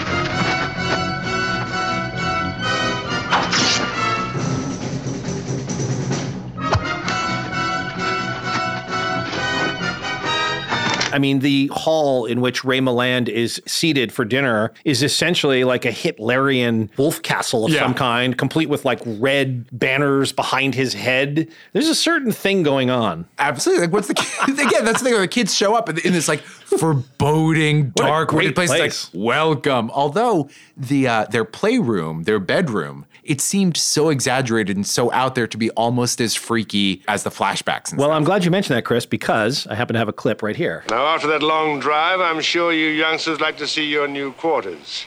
I mean, the hall in which Ray Milland is seated for dinner is essentially like a Hitlerian wolf castle of Yeah. some kind, complete with like red banners behind his head. There's a certain thing going on. Absolutely. Like, what's the kid? again? That's the thing. Where the kids show up in, in this like foreboding, dark, weird place. It's place. like welcome. Although the uh, their playroom, their bedroom, it seemed so exaggerated and so out there to be almost as freaky as the flashbacks. And Well, stuff. I'm glad you mentioned that, Chris, because I happen to have a clip right here. Now, after that long drive, I'm sure you youngsters like to see your new quarters.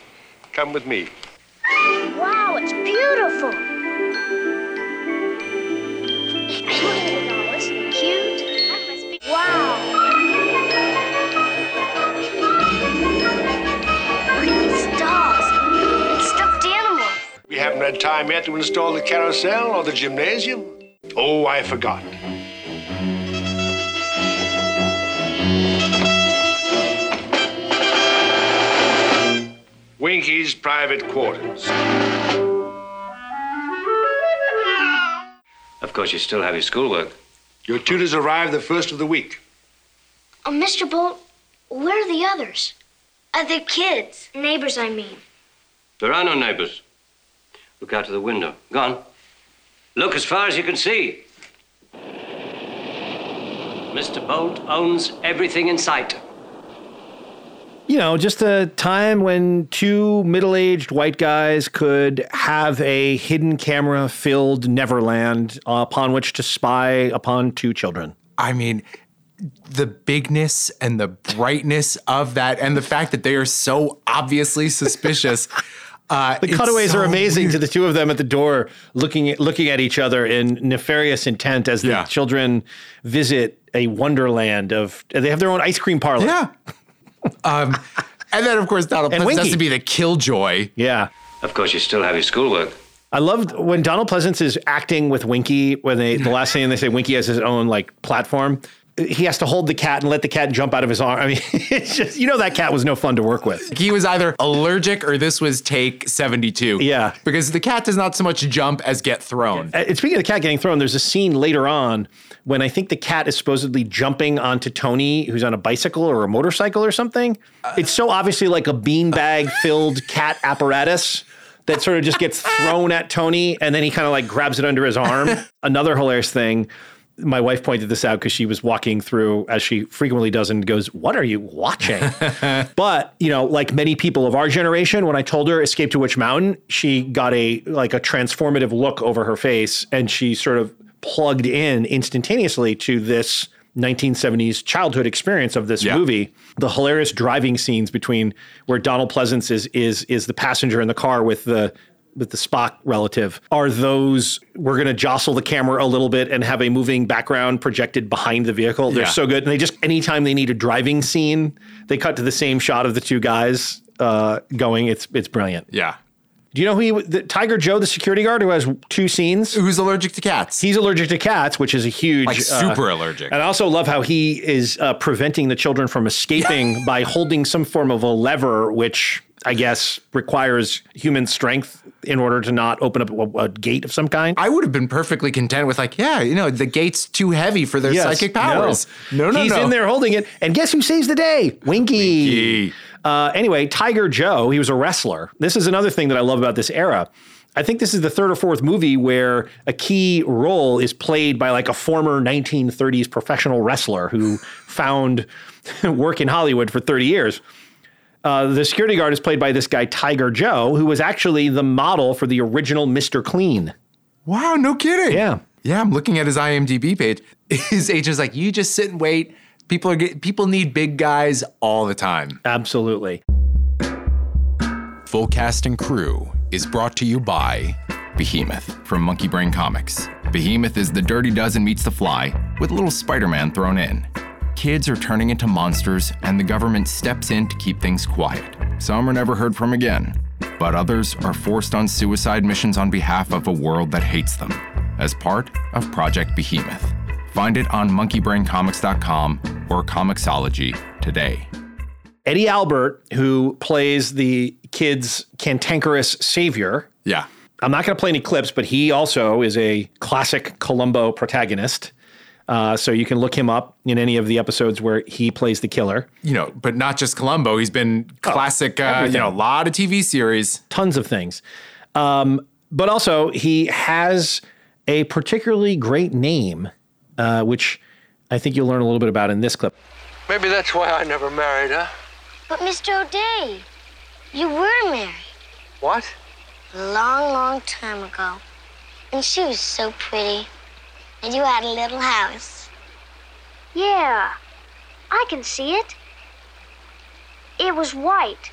Come with me. Wow, it's beautiful. haven't had time yet to install the carousel or the gymnasium. Oh, I forgot. Winky's private quarters. Of course, you still have your schoolwork. Your tutors arrive the first of the week. Oh, Mr. Bolt, where are the others? Other kids. Neighbors, I mean. There are no neighbors. Look out to the window. Gone. Look as far as you can see. Mr. Bolt owns everything in sight. You know, just a time when two middle aged white guys could have a hidden camera filled Neverland upon which to spy upon two children. I mean, the bigness and the brightness of that, and the fact that they are so obviously suspicious. Uh, The cutaways so are amazing weird. to the two of them at the door, looking at, looking at each other in nefarious intent as the Yeah. children visit a wonderland of. They have their own ice cream parlor. Yeah. um, and then, of course, Donald And Pleasence has to be the killjoy. Yeah. Of course, you still have your schoolwork. I loved when Donald Pleasence is acting with Winky when they the last thing they say Winky has his own like platform. He has to hold the cat and let the cat jump out of his arm. I mean, it's just you know that cat was no fun to work with. He was either allergic or this was take 72. Yeah. Because the cat does not so much jump as get thrown. Uh, And speaking of the cat getting thrown, there's a scene later on when I think the cat is supposedly jumping onto Tony, who's on a bicycle or a motorcycle or something. it's so obviously like a beanbag filled cat apparatus that sort of just gets thrown at Tony and then he kind of like grabs it under his arm. Another hilarious thing. My wife pointed this out because she was walking through, as she frequently does, and goes, What are you watching? but, you know, like many people of our generation, when I told her Escape to Witch Mountain, she got a like a transformative look over her face and she sort of plugged in instantaneously to this 1970s childhood experience of this Yeah. movie. The hilarious driving scenes between where Donald Pleasence is is is the passenger in the car with the with the Spock relative are those we're going to jostle the camera a little bit and have a moving background projected behind the vehicle. They're Yeah. so good. And they just anytime they need a driving scene, they cut to the same shot of the two guys uh, going. It's it's brilliant. Yeah. Do you know who he the Tiger Joe, the security guard who has two scenes? Who's allergic to cats? He's allergic to cats, which is a huge, Like, uh, super allergic. And I also love how he is uh, preventing the children from escaping by holding some form of a lever, which I guess requires human strength in order to not open up a, a gate of some kind. I would have been perfectly content with like, yeah, you know, the gate's too heavy for their Yes, psychic powers. No, no, no. He's no. in there holding it, and guess who saves the day? Winky. Winky. Uh, anyway, Tiger Joe, he was a wrestler. This is another thing that I love about this era. I think this is the third or fourth movie where a key role is played by like a former 1930s professional wrestler who found work in Hollywood for 30 years. Uh, the security guard is played by this guy, Tiger Joe, who was actually the model for the original Mr. Clean. Wow, no kidding. Yeah. Yeah, I'm looking at his IMDb page. His agent's like, you just sit and wait. People are get, people need big guys all the time. Absolutely. Full Cast and Crew is brought to you by Behemoth from Monkey Brain Comics. Behemoth is the Dirty Dozen meets the Fly with a little Spider Man thrown in. Kids are turning into monsters, and the government steps in to keep things quiet. Some are never heard from again, but others are forced on suicide missions on behalf of a world that hates them as part of Project Behemoth. Find it on monkeybraincomics.com or Comixology today. Eddie Albert, who plays the kid's cantankerous savior. Yeah. I'm not going to play any clips, but he also is a classic Columbo protagonist. Uh, so you can look him up in any of the episodes where he plays the killer. you know, but not just Columbo. He's been classic, uh, you know, a lot of TV series. Tons of things. Um, but also, he has a particularly great name, uh, which I think you'll learn a little bit about in this clip. Maybe that's why I never married, huh? But Mr. O'Day, you were married What? a long, long time ago. And she was so pretty. And you had a little house. Yeah, I can see it. It was white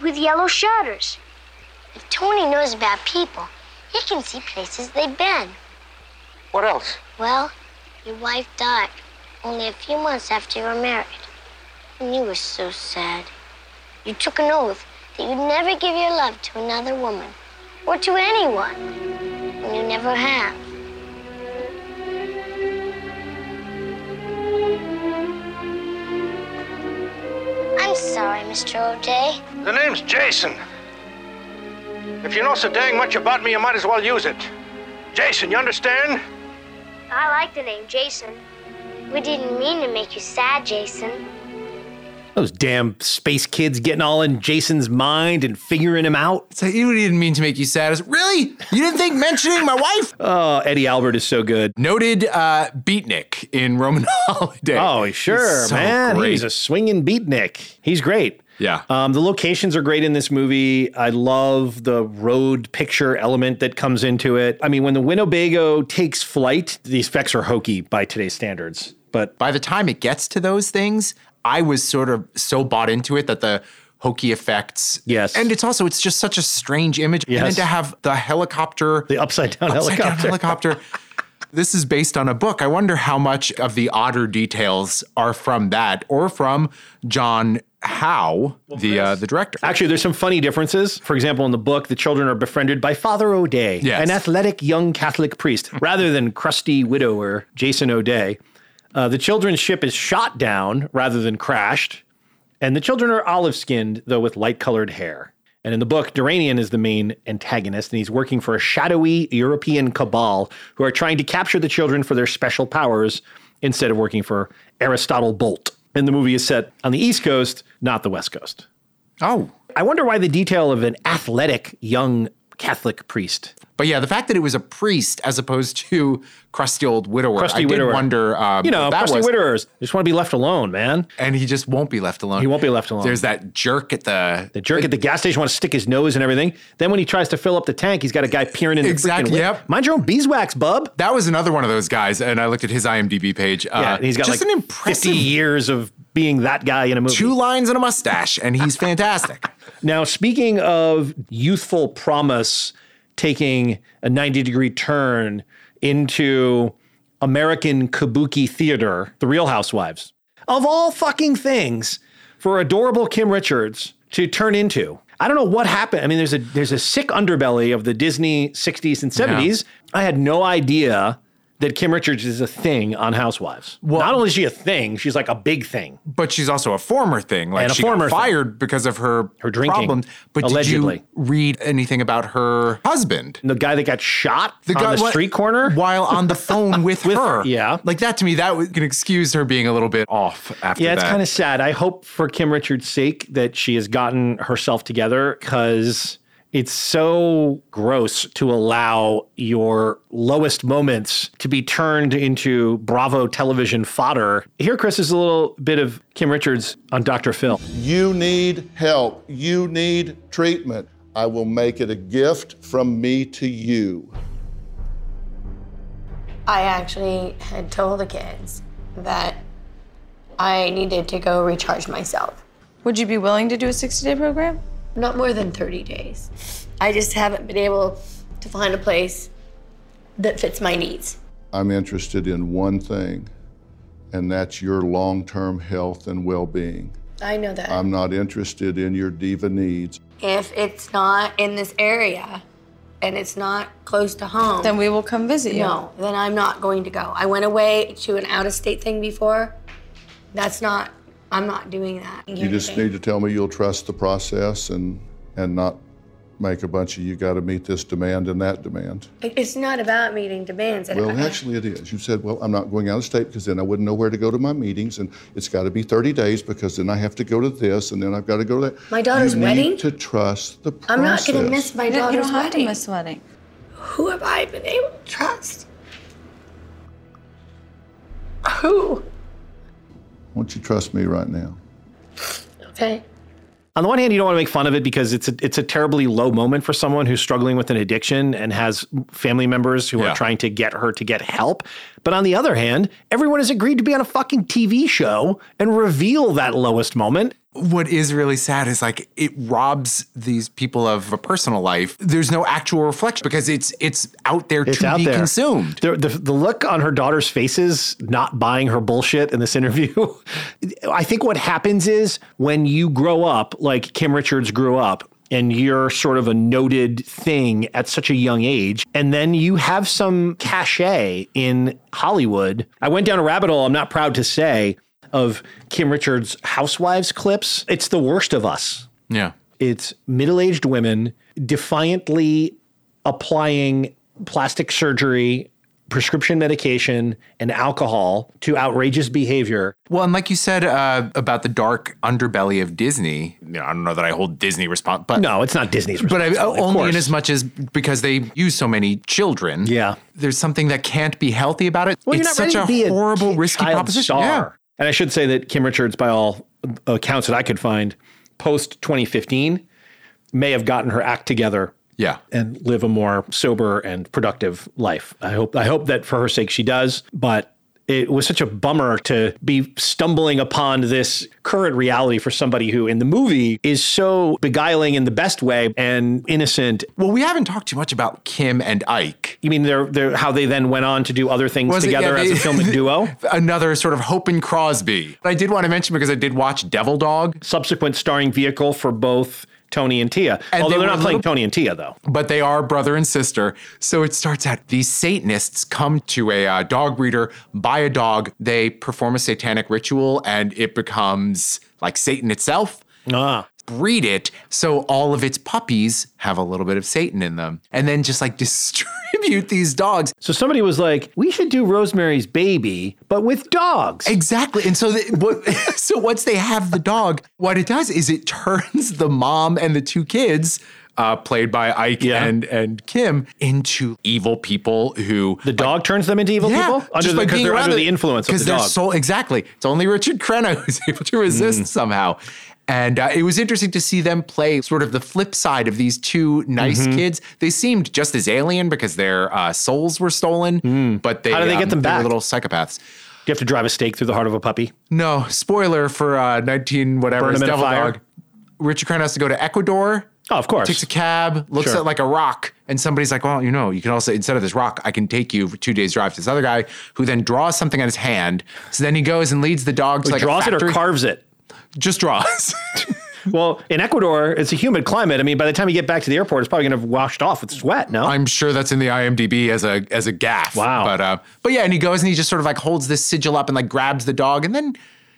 with yellow shutters. If Tony knows about people, he can see places they've been. What else? Well, your wife died only a few months after you were married. And you were so sad. You took an oath that you'd never give your love to another woman or to anyone. And you never have. I'm sorry, Mr. O'Day. The name's Jason. If you know so dang much about me, you might as well use it. Jason, you understand? I like the name Jason. We didn't mean to make you sad, Jason. Those damn space kids getting all in Jason's mind and figuring him out. So you didn't mean to make you sad. Really? You didn't think mentioning my wife? Oh, Eddie Albert is so good. Noted uh, beatnik in Roman Holiday. Oh, sure, He's so man. great. He's a swinging beatnik. He's great. Yeah. Um, the locations are great in this movie. I love the road picture element that comes into it. I mean, when the Winnebago takes flight, the effects are hokey by today's standards. But by the time it gets to those things, I was sort of so bought into it that the hokey effects. Yes. And it's also it's just such a strange image. And then to have the helicopter, the upside down upside down helicopter. helicopter. This is based on a book. I wonder how much of the odder details are from that or from John Hough, the uh, the director. Actually, there's some funny differences. For example, in the book, the children are befriended by Father O'Day, Yes. an athletic young Catholic priest, rather than crusty widower Jason O'Day. Uh, the children's ship is shot down rather than crashed, and the children are olive skinned, though with light colored hair. And in the book, Deranian is the main antagonist, and he's working for a shadowy European cabal who are trying to capture the children for their special powers instead of working for Aristotle Bolt. And the movie is set on the East Coast, not the West Coast. Oh. I wonder why the detail of an athletic young Catholic priest. But yeah, the fact that it was a priest as opposed to crusty old widower. Crusty I did widower. wonder. Um, You know, crusty was. widowers just want to be left alone, man. And he just won't be left alone. He won't be left alone. There's that jerk at the The jerk at the gas station wants to stick his nose and everything. Then when he tries to fill up the tank, he's got a guy peering in the Exactly, lip. yep. Mind your own beeswax, bub. That was another one of those guys, and I looked at his IMDb page. Uh, yeah, and he's got just like an impressive 50 years of being that guy in a movie. two lines and a mustache, and he's fantastic. Now, speaking of youthful promise taking a 90 degree turn into American kabuki theater, The Real Housewives, of all fucking things for adorable Kim Richards to turn into. I don't know what happened. I mean, there's a there's a sick underbelly of the Disney 60s and 70s. I had no idea that Kim Richards is a thing on Housewives. Well, Not only is she a thing, she's like a big thing. But she's also a former thing. Like And a she former got thing. fired because of her Her drinking, problems. But allegedly. did you read anything about her husband? The guy that got shot The on guy the what- street corner while on the phone with, her. yeah. like that to me, that would- can excuse her being a little bit off after Yeah, it's kind of sad. I hope for Kim Richards' sake that she has gotten herself together because it's so gross to allow your lowest moments to be turned into Bravo television fodder. Here, Chris, is a little bit of Kim Richards on Dr. Phil. You need help. You need treatment. I will make it a gift from me to you. I actually had told the kids that I needed to go recharge myself. Would you be willing to do a 60 day program? Not more than 30 days. I just haven't been able to find a place that fits my needs. I'm interested in one thing, and that's your long term health and well being. I know that. I'm not interested in your diva needs. if it's not in this area and it's not close to home, Then we will come visit you. no, then I'm not going to go. I went away to an out of state thing before. That's not, I'm not doing that. You just need to tell me you'll trust the process and, and not make a bunch of you got to meet this demand and that demand. It's not about meeting demands. Well, I- actually, it is. You said, well, I'm not going out of state because then I wouldn't know where to go to my meetings, and it's got to be 30 days because then I have to go to this, and then I've got to go to that. My daughter's you wedding? Need to trust the process. I'm not going to miss my daughter's you don't have wedding. to miss wedding. Who have I been able to trust? Who? Why don't you trust me right now? Okay. On the one hand, you don't want to make fun of it because it's a, it's a terribly low moment for someone who's struggling with an addiction and has family members who Yeah. are trying to get her to get help. But on the other hand, everyone has agreed to be on a fucking TV show and reveal that lowest moment. What is really sad is like it robs these people of a personal life. There's no actual reflection because it's it's out there It's to out be there. consumed. The, the, the look on her daughter's faces, not buying her bullshit in this interview. I think what happens is when you grow up, like Kim Richards grew up, and you're sort of a noted thing at such a young age, and then you have some cachet in Hollywood. I went down a rabbit hole, I'm not proud to say, of Kim Richards' housewives clips. It's the worst of us. Yeah. It's middle aged women defiantly applying plastic surgery, prescription medication, and alcohol to outrageous behavior. Well, and like you said uh, about the dark underbelly of Disney, you know, I don't know that I hold Disney responsible, but no, it's not Disney's But I, only in as much as because they use so many children. Yeah, there's something that can't be healthy about it. Well, you're it's not such a to be a horrible, risky child proposition. Star. Yeah. And I should say that Kim Richards, by all accounts that I could find, post 2015, may have gotten her act together. Yeah. And live a more sober and productive life. I hope I hope that for her sake she does. But it was such a bummer to be stumbling upon this current reality for somebody who in the movie is so beguiling in the best way and innocent. Well, we haven't talked too much about Kim and Ike. You mean they're, they're how they then went on to do other things Was it- together yeah, as a filmic duo? Another sort of Hope and Crosby. I did want to mention because I did watch Devil Dog. Subsequent starring vehicle for both Tony and Tia. And Although they they're not playing little- Tony and Tia though. but they are brother and sister. So it starts out these Satanists come to a uh, dog breeder, buy a dog, they perform a satanic ritual, and it becomes like Satan itself. Ah. Breed it so all of its puppies have a little bit of Satan in them, and then just like distribute these dogs. So somebody was like, "We should do Rosemary's Baby, but with dogs." Exactly. And so, the, what, so once they have the dog, what it does is it turns the mom and the two kids, uh, played by Ike and and Kim, into evil people who the dog turns them into evil people under just the, because being they're under it. the influence of the dog. so exactly. It's only Richard Crenna who's able to resist Mm. somehow. And uh, it was interesting to see them play sort of the flip side of these two nice Mhm. kids. They seemed just as alien because their uh, souls were stolen, but they Mm. How do they get them back? they were little psychopaths. Do you have to drive a stake through the heart of a puppy? No, spoiler for uh, 19 whatever. Burn is them in a Devil? Dog. Richard Crenna has to go to Ecuador. Oh, of course. Takes a cab, looks Sure. at like a rock, and somebody's like, "Well, you know, you can also instead of this rock, I can take you for two days drive to this other guy who then draws something on his hand. So then he goes and leads the dog to Wait, like draws a it or carves it? Just draws. well, in Ecuador, it's a humid climate. I mean, by the time you get back to the airport, it's probably going to have washed off with sweat. No, I'm sure that's in the IMDb as a as a gaff. Wow. But uh, but yeah, and he goes and he just sort of like holds this sigil up and like grabs the dog, and then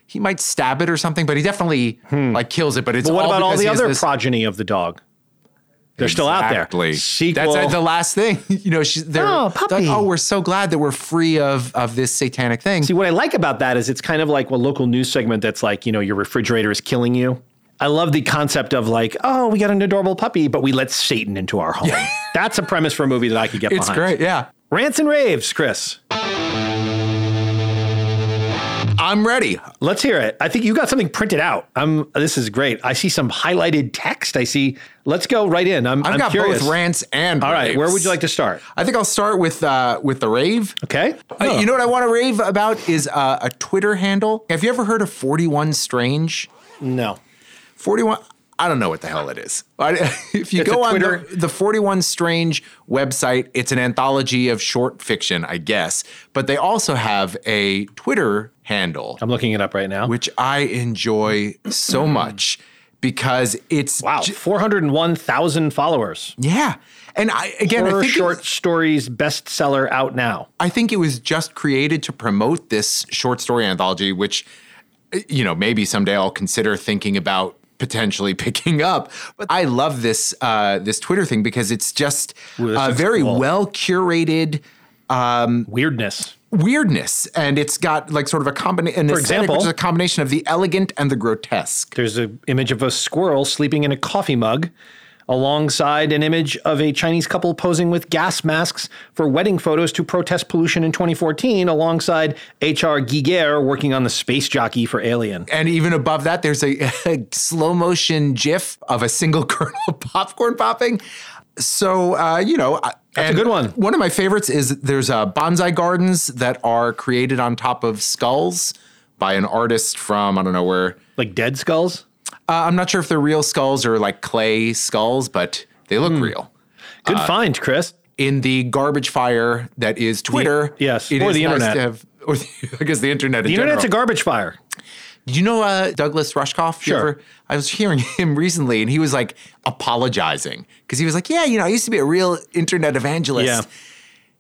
he might stab it or something, but he definitely like kills it. But it's Hmm. but what all about all the other this- progeny of the dog? They're still out there. Exactly. Sequel. That's uh, the last thing. You know, she's they're Oh, puppy. like, oh, we're so glad that we're free of of this satanic thing. See, what I like about that is it's kind of like a local news segment that's like, you know, your refrigerator is killing you. I love the concept of like, oh, we got an adorable puppy, but we let Satan into our home. That's a premise for a movie that I could get It's behind. great, yeah. Rants and raves, Chris. I'm ready. Let's hear it. I think you got something printed out. I'm. This is great. I see some highlighted text. I see. Let's go right in. I'm. I've I'm got curious. both rants and All right. raves. Where would you like to start? I think I'll start with uh, with the rave. Okay. Uh, you know what I want to rave about is uh, a Twitter handle. Have you ever heard of 41 Strange? No. 41. I don't know what the hell it is. If you It's go on the, the 41 Strange website, it's an anthology of short fiction, I guess. But they also have a Twitter handle. I'm looking it up right now. Which I enjoy so much because it's wow, 401,000 followers. Yeah. And I again, I think short was- stories bestseller out now. I think it was just created to promote this short story anthology, which, you know, maybe someday I'll consider thinking about potentially picking up. But I love this uh, this Twitter thing because it's just Ooh, this uh, very cool. well curated um, weirdness. Weirdness, and it's got like sort of a combination. For example- which is a combination of the elegant and the grotesque. There's an image of a squirrel sleeping in a coffee mug alongside an image of a Chinese couple posing with gas masks for wedding photos to protest pollution in 2014 alongside H.R. Giger working on the space jockey for Alien. And even above that, there's a, a slow motion GIF of a single kernel of popcorn popping. So uh, you know, that's a good one. One of my favorites is there's uh, bonsai gardens that are created on top of skulls by an artist from I don't know where. Like dead skulls? Uh, I'm not sure if they're real skulls or like clay skulls, but they look real. Good Uh, find, Chris. In the garbage fire that is Twitter, yes, it or the nice internet. have- or the, I guess the internet. The in internet's a garbage fire. Did you know uh, Douglas Rushkoff? Sure. ever- I was hearing him recently, and he was like apologizing because he was like, "Yeah, you know, I used to be a real internet evangelist." Yeah.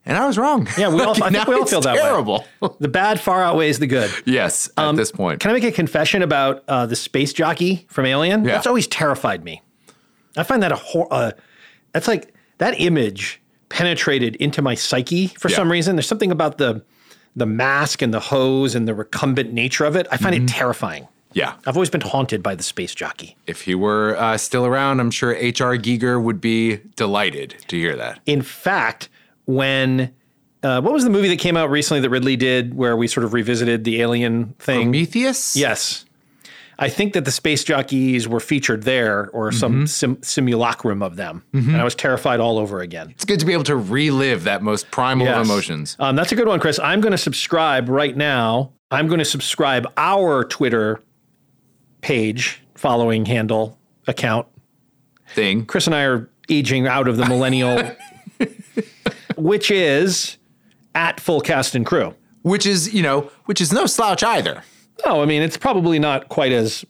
And I was wrong. Yeah, we all, I think we all feel that terrible. way. The bad far outweighs the good. Yes, at this point. Can I make a confession about uh, the space jockey from Alien? Yeah. That's always terrified me. I find that a hor- uh, that's like that image penetrated into my psyche for Yeah. some reason. There's something about the the mask and the hose and the recumbent nature of it. I find it terrifying. Yeah. I've always been haunted by the space jockey. If he were uh, still around, I'm sure H.R. Giger would be delighted to hear that. In fact, when uh, what was the movie that came out recently that Ridley did where we sort of revisited the alien thing? Prometheus? Yes. I think that the space jockeys were featured there or some sim- simulacrum of them. And I was terrified all over again. It's good to be able to relive that most primal Yes. of emotions. Um, that's a good one, Chris. I'm going to subscribe right now. I'm going to subscribe our Twitter page, following handle, account. Thing. Chris and I are aging out of the millennial, which is at full cast and crew. Which is, you know, which is no slouch either. No, I mean, it's probably not quite as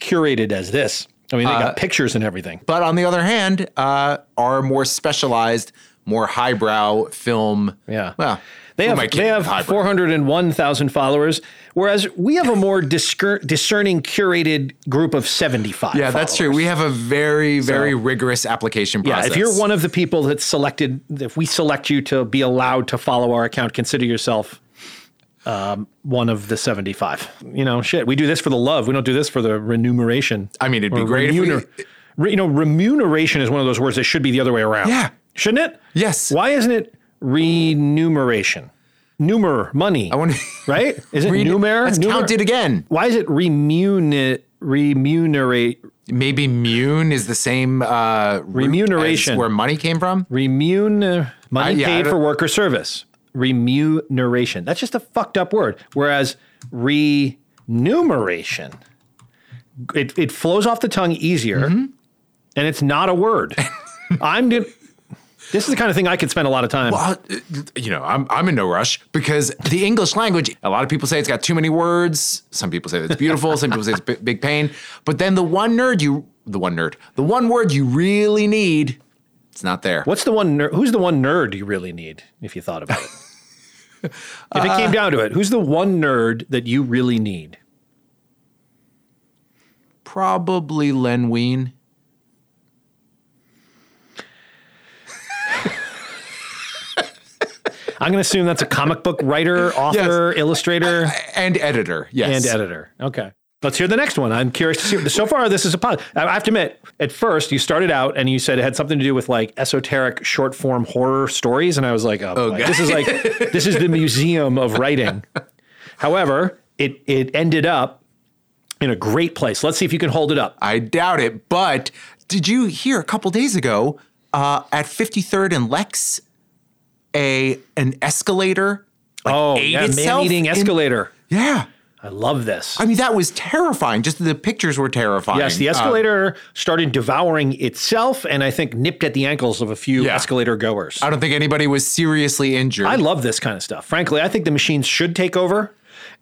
curated as this. I mean, they Uh, got pictures and everything. But on the other hand, uh, our more specialized, more highbrow film. Yeah. Well, They have they have 401,000 followers, whereas we have a more discer- discerning, curated group of 75. Yeah, that's true. We have a very, very So- rigorous application process. Yeah, if you're one of the people that's selected, if we select you to be allowed to follow our account, consider yourself um, one of the 75. You know, shit, we do this for the love. We don't do this for the remuneration. I mean, it'd be great if we- remuner- re- you know, remuneration is one of those words that should be the other way around. Yeah. Shouldn't it? Yes. Why isn't it remuneration? Numer, money. I wonder, right? Is it Read- numer? Let's Numer? count it again. Why is it remuni- remunerate? Maybe mune is the same uh, Remuneration. where money came from. Remun money I- yeah, paid for work or service. Remuneration. That's just a fucked up word. Whereas remuneration, it, it flows off the tongue easier, Mm-hmm. and it's not a word. I'm gonna. This is the kind of thing I could spend a lot of time. Well, you know, I'm I'm in no rush because the English language. A lot of people say it's got too many words. Some people say it's beautiful. some people say it's big, big pain. But then the one nerd you, the one nerd, the one word you really need, it's not there. What's the one? nerd? who's the one nerd you really need? If you thought about it, if it Uh, came down to it, who's the one nerd that you really need? Probably Len Wein. I'm going to assume that's a comic book writer, author, illustrator, and editor. Yes, and editor. Okay. Let's hear the next one. I'm curious to see. So far, this is a pod. I have to admit, at first you started out and you said it had something to do with like esoteric short form horror stories, and I was like, oh, boy, this is like this is the museum of writing. However, it it ended up in a great place. Let's see if you can hold it up. I doubt it. But did you hear a couple days ago uh, at 53rd and Lex, a an escalator? Like, oh, ate yeah, man eating in- escalator. yeah. I love this. I mean, that was terrifying. Just the pictures were terrifying. Yes, the Uh, escalator started devouring itself, and I think nipped at the ankles of a few Yeah. escalator goers. I don't think anybody was seriously injured. I love this kind of stuff. Frankly, I think the machines should take over,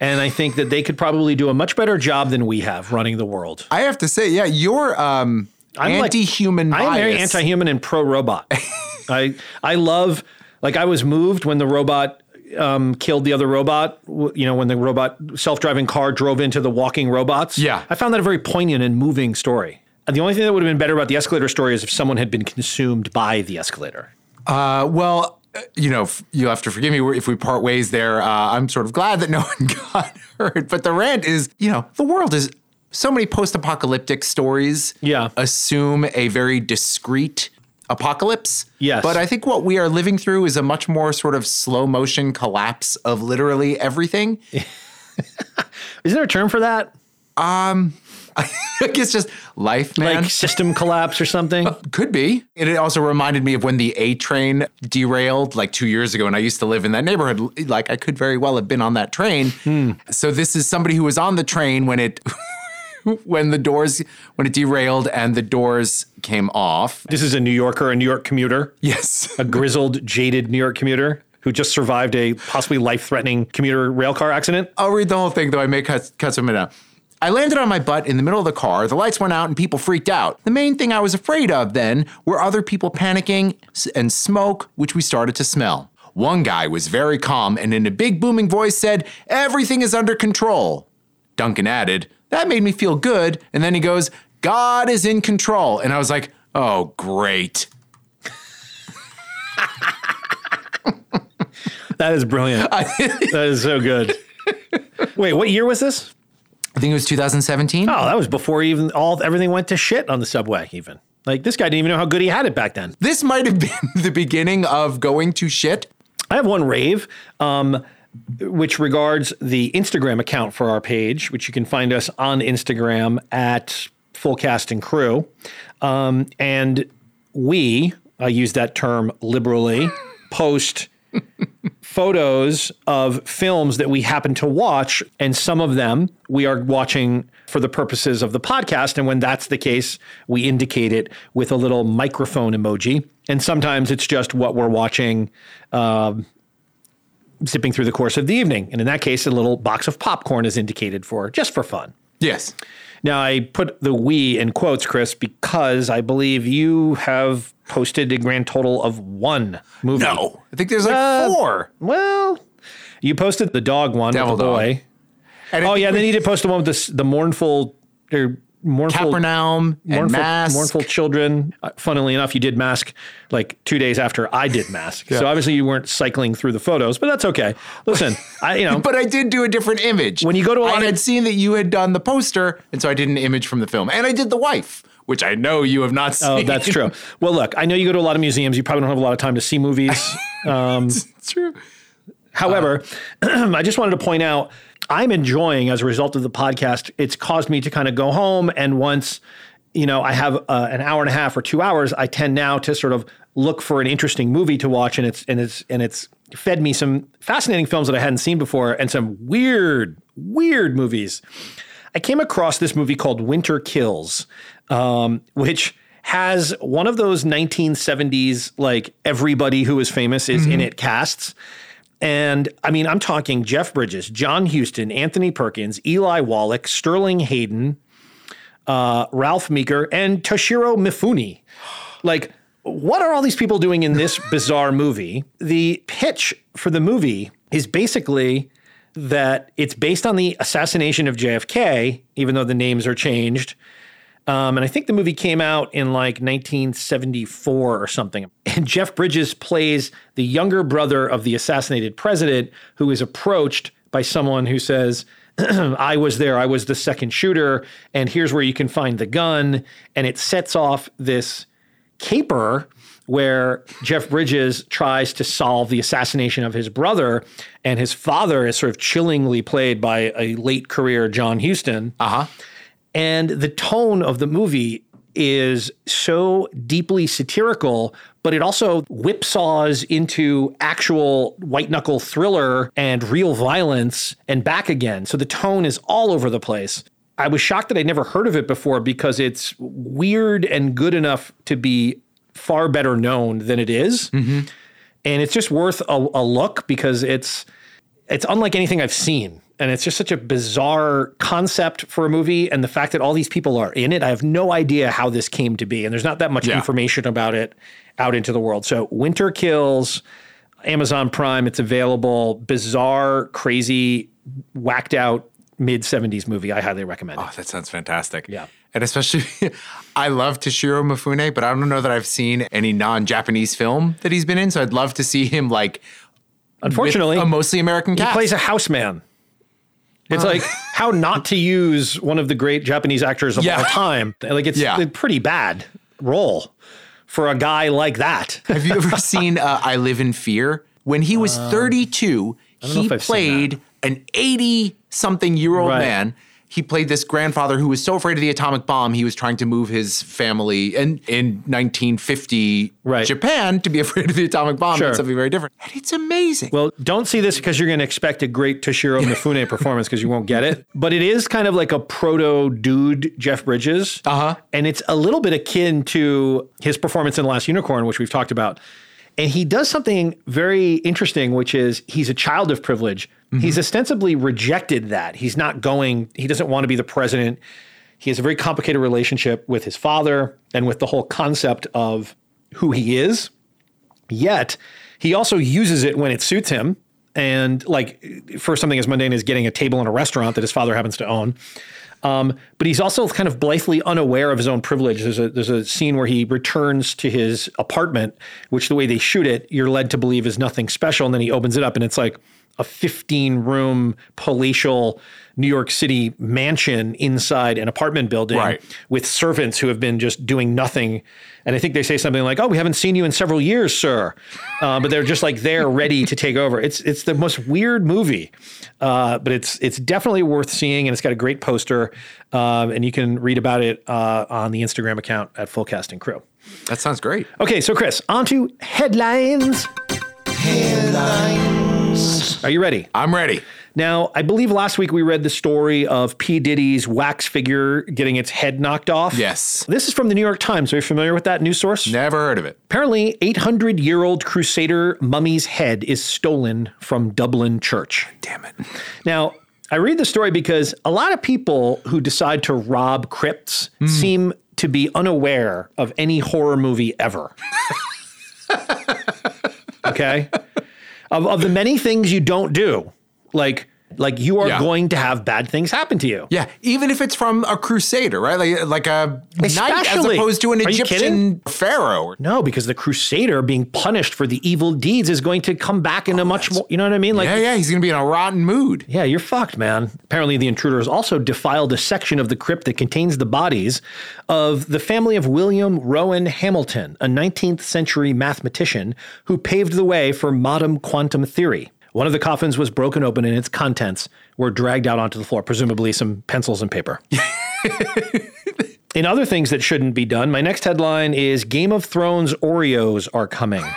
and I think that they could probably do a much better job than we have running the world. I have to say, yeah, you're um, I'm like- anti-human I am very anti-human and pro-robot. I I love like I was moved when the robot um, killed the other robot. You know, when the robot self-driving car drove into the walking robots. Yeah. I found that a very poignant and moving story. And the only thing that would have been better about the escalator story is if someone had been consumed by the escalator. Uh, well, uh, you know, you'll have to forgive me if we part ways there. Uh, I'm sort of glad that no one got hurt. But the rant is, you know, the world is so many post-apocalyptic stories. Yeah. assume a very discrete apocalypse. Yes. But I think what we are living through is a much more sort of slow motion collapse of literally everything. Is there a term for that? Um, I guess just life, man. Like system collapse or something? Could be. And it also reminded me of when the A train derailed like two years ago, and I used to live in that neighborhood. Like I could very well have been on that train. Hmm. So this is somebody who was on the train when it when the doors when it derailed and the doors came off. This is a New Yorker, a New York commuter. Yes. a grizzled, jaded New York commuter who just survived a possibly life-threatening commuter rail car accident. I'll read the whole thing, though I may cut, cut some of it out. I landed on my butt in the middle of the car. The lights went out and people freaked out. The main thing I was afraid of then were other people panicking and smoke, which we started to smell. One guy was very calm and in a big booming voice said, Everything is under control. Duncan added, That made me feel good. And then he goes, God is in control. And I was like, Oh, great. That is brilliant. that is so good. Wait, what year was this? I think it was 2017. Oh, that was before even all everything went to shit on the subway. Even like this guy didn't even know how good he had it back then. This might have been the beginning of going to shit. I have one rave, um, which regards the Instagram account for our page, which you can find us on Instagram at Full Cast and Crew, um, and we, I use that term liberally, post photos of films that we happen to watch, and some of them we are watching for the purposes of the podcast. And when that's the case, we indicate it with a little microphone emoji. And sometimes it's just what we're watching, um, zipping through the course of the evening. And in that case, a little box of popcorn is indicated for just for fun. Yes. Now, I put the we in quotes, Chris, because I believe you have posted a grand total of one movie. No, I think there's like Uh, four. Well, you posted the dog one Devil with the boy. And oh yeah, we- then you did post the one with the the mournful or mournful Capernaum and mournful, Mask. mournful children. Uh, funnily enough, you did Mask like two days after I did Mask, Yeah. so obviously you weren't cycling through the photos, but that's okay. Listen, I you know, But I did do a different image. When you go to a lot I of- had seen that you had done the poster, and so I did an image from the film, and I did the wife, which I know you have not seen. Oh, that's true. Well, look, I know you go to a lot of museums. You probably don't have a lot of time to see movies. Um, it's true. However, I just wanted to point out I'm enjoying as a result of the podcast. It's caused me to kind of go home and once you know I have uh, an hour and a half or two hours, I tend now to sort of look for an interesting movie to watch, and it's and it's and it's fed me some fascinating films that I hadn't seen before and some weird weird movies. I came across this movie called Winter Kills, um, which has one of those 1970s like everybody who is famous is in it casts. And I mean, I'm talking Jeff Bridges, John Huston, Anthony Perkins, Eli Wallach, Sterling Hayden, uh, Ralph Meeker, and Toshiro Mifune. Like, what are all these people doing in this bizarre movie? The pitch for the movie is basically that it's based on the assassination of JFK, even though the names are changed. Um, and I think the movie came out in like 1974 or something. And Jeff Bridges plays the younger brother of the assassinated president who is approached by someone who says, I was there, I was the second shooter, and here's where you can find the gun. And it sets off this caper where Jeff Bridges tries to solve the assassination of his brother, and his father is sort of chillingly played by a late career John Huston. Uh huh. And the tone of the movie is so deeply satirical, but it also whipsaws into actual white knuckle thriller and real violence and back again. So the tone is all over the place. I was shocked that I'd never heard of it before because it's weird and good enough to be far better known than it is. Mm-hmm. And it's just worth a, a look because it's it's unlike anything I've seen. And it's just such a bizarre concept for a movie. And the fact that all these people are in it, I have no idea how this came to be. And there's not that much Yeah. information about it out into the world. So, Winter Kills, Amazon Prime, it's available. Bizarre, crazy, whacked out mid 70s movie. I highly recommend it. Oh, that sounds fantastic. Yeah. And especially, I love Toshiro Mifune, but I don't know that I've seen any non-Japanese film that he's been in. So I'd love to see him like. Unfortunately, a mostly American he plays a houseman. It's like how not to use one of the great Japanese actors of Yeah. all time. Like it's Yeah. a pretty bad role for a guy like that. Have you ever seen uh, I Live in Fear? When he was 32, Um, don't know he if I've seen played an 80 something year old Right. man. He played this grandfather who was so afraid of the atomic bomb, he was trying to move his family in, in 1950 Japan to be afraid of the atomic bomb. Sure. That's something very different. And it's amazing. Well, don't see this because you're going to expect a great Toshiro Mifune performance because you won't get it. But it is kind of like a proto dude Jeff Bridges. Uh huh. And it's a little bit akin to his performance in The Last Unicorn, which we've talked about. And he does something very interesting, which is he's a child of privilege. He's ostensibly rejected that. He's not going, he doesn't want to be the president. He has a very complicated relationship with his father and with the whole concept of who he is. Yet he also uses it when it suits him. And like for something as mundane as getting a table in a restaurant that his father happens to own. Um, but he's also kind of blithely unaware of his own privilege. There's a there's a scene where he returns to his apartment, which the way they shoot it, you're led to believe is nothing special, and then he opens it up, and it's like a 15 room palatial New York City mansion inside an apartment building Right. with servants who have been just doing nothing. And I think they say something like, "Oh, we haven't seen you in several years, sir," uh, but they're just like there, ready to take over. It's it's the most weird movie, uh, but it's it's definitely worth seeing, and it's got a great poster, um, and you can read about it uh, on the Instagram account at Full Cast and Crew. That sounds great. Okay, so Chris, on to headlines. Headlines. Are you ready? I'm ready. Now, I believe last week we read the story of P. Diddy's wax figure getting its head knocked off. Yes. This is from the New York Times. Are you familiar with that news source? Never heard of it. Apparently, 800 year old Crusader mummy's head is stolen from Dublin Church. Damn it. Now, I read the story because a lot of people who decide to rob crypts hmm. seem to be unaware of any horror movie ever. okay? Of, of the many things you don't do, like like you are Yeah. going to have bad things happen to you. Yeah, even if it's from a crusader, right? Like like a knight as opposed to an Egyptian pharaoh. No, because the crusader being punished for the evil deeds is going to come back in a oh, much more, you know what I mean? Like yeah, yeah, he's gonna be in a rotten mood. Yeah, you're fucked, man. Apparently, the intruder has also defiled a section of the crypt that contains the bodies of the family of William Rowan Hamilton, a 19th century mathematician who paved the way for modern quantum theory. One of the coffins was broken open and its contents were dragged out onto the floor, presumably some pencils and paper. In other things that shouldn't be done, my next headline is Game of Thrones Oreos are coming.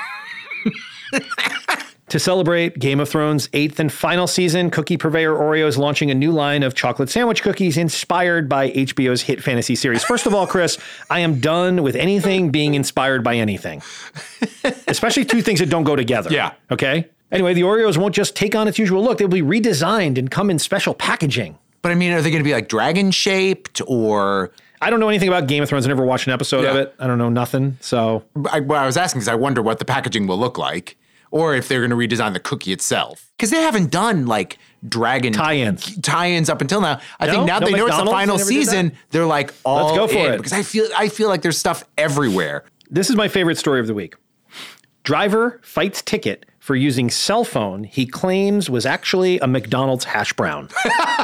To celebrate Game of Thrones' eighth and final season, cookie purveyor Oreo is launching a new line of chocolate sandwich cookies inspired by HBO's hit fantasy series. First of all, Chris, I am done with anything being inspired by anything, especially two things that don't go together. Yeah. Okay. Anyway, the Oreos won't just take on its usual look, they'll be redesigned and come in special packaging. But I mean, are they gonna be like dragon shaped or? I don't know anything about Game of Thrones. I never watched an episode of it. I don't know nothing. So I, well, I was asking because I wonder what the packaging will look like, or if they're gonna redesign the cookie itself. Because they haven't done like dragon Tie-ins. tie-ins up until now. I No? think now No they know it's the final They never did that? season, they're like all Let's go for it. Because I feel I feel like there's stuff everywhere. This is my favorite story of the week. Driver fights ticket for using cell phone he claims was actually a McDonald's hash brown.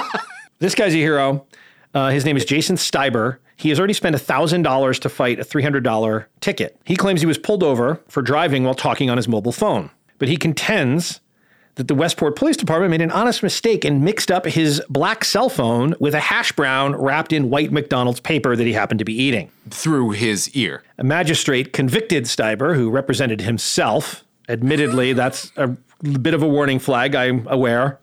this guy's a hero. Uh, his name is Jason Stiber. He has already spent $1,000 to fight a $300 ticket. He claims he was pulled over for driving while talking on his mobile phone. But he contends that the Westport Police Department made an honest mistake and mixed up his black cell phone with a hash brown wrapped in white McDonald's paper that he happened to be eating. Through his ear. A magistrate convicted Stiber, who represented himself. Admittedly, that's a bit of a warning flag, I'm aware.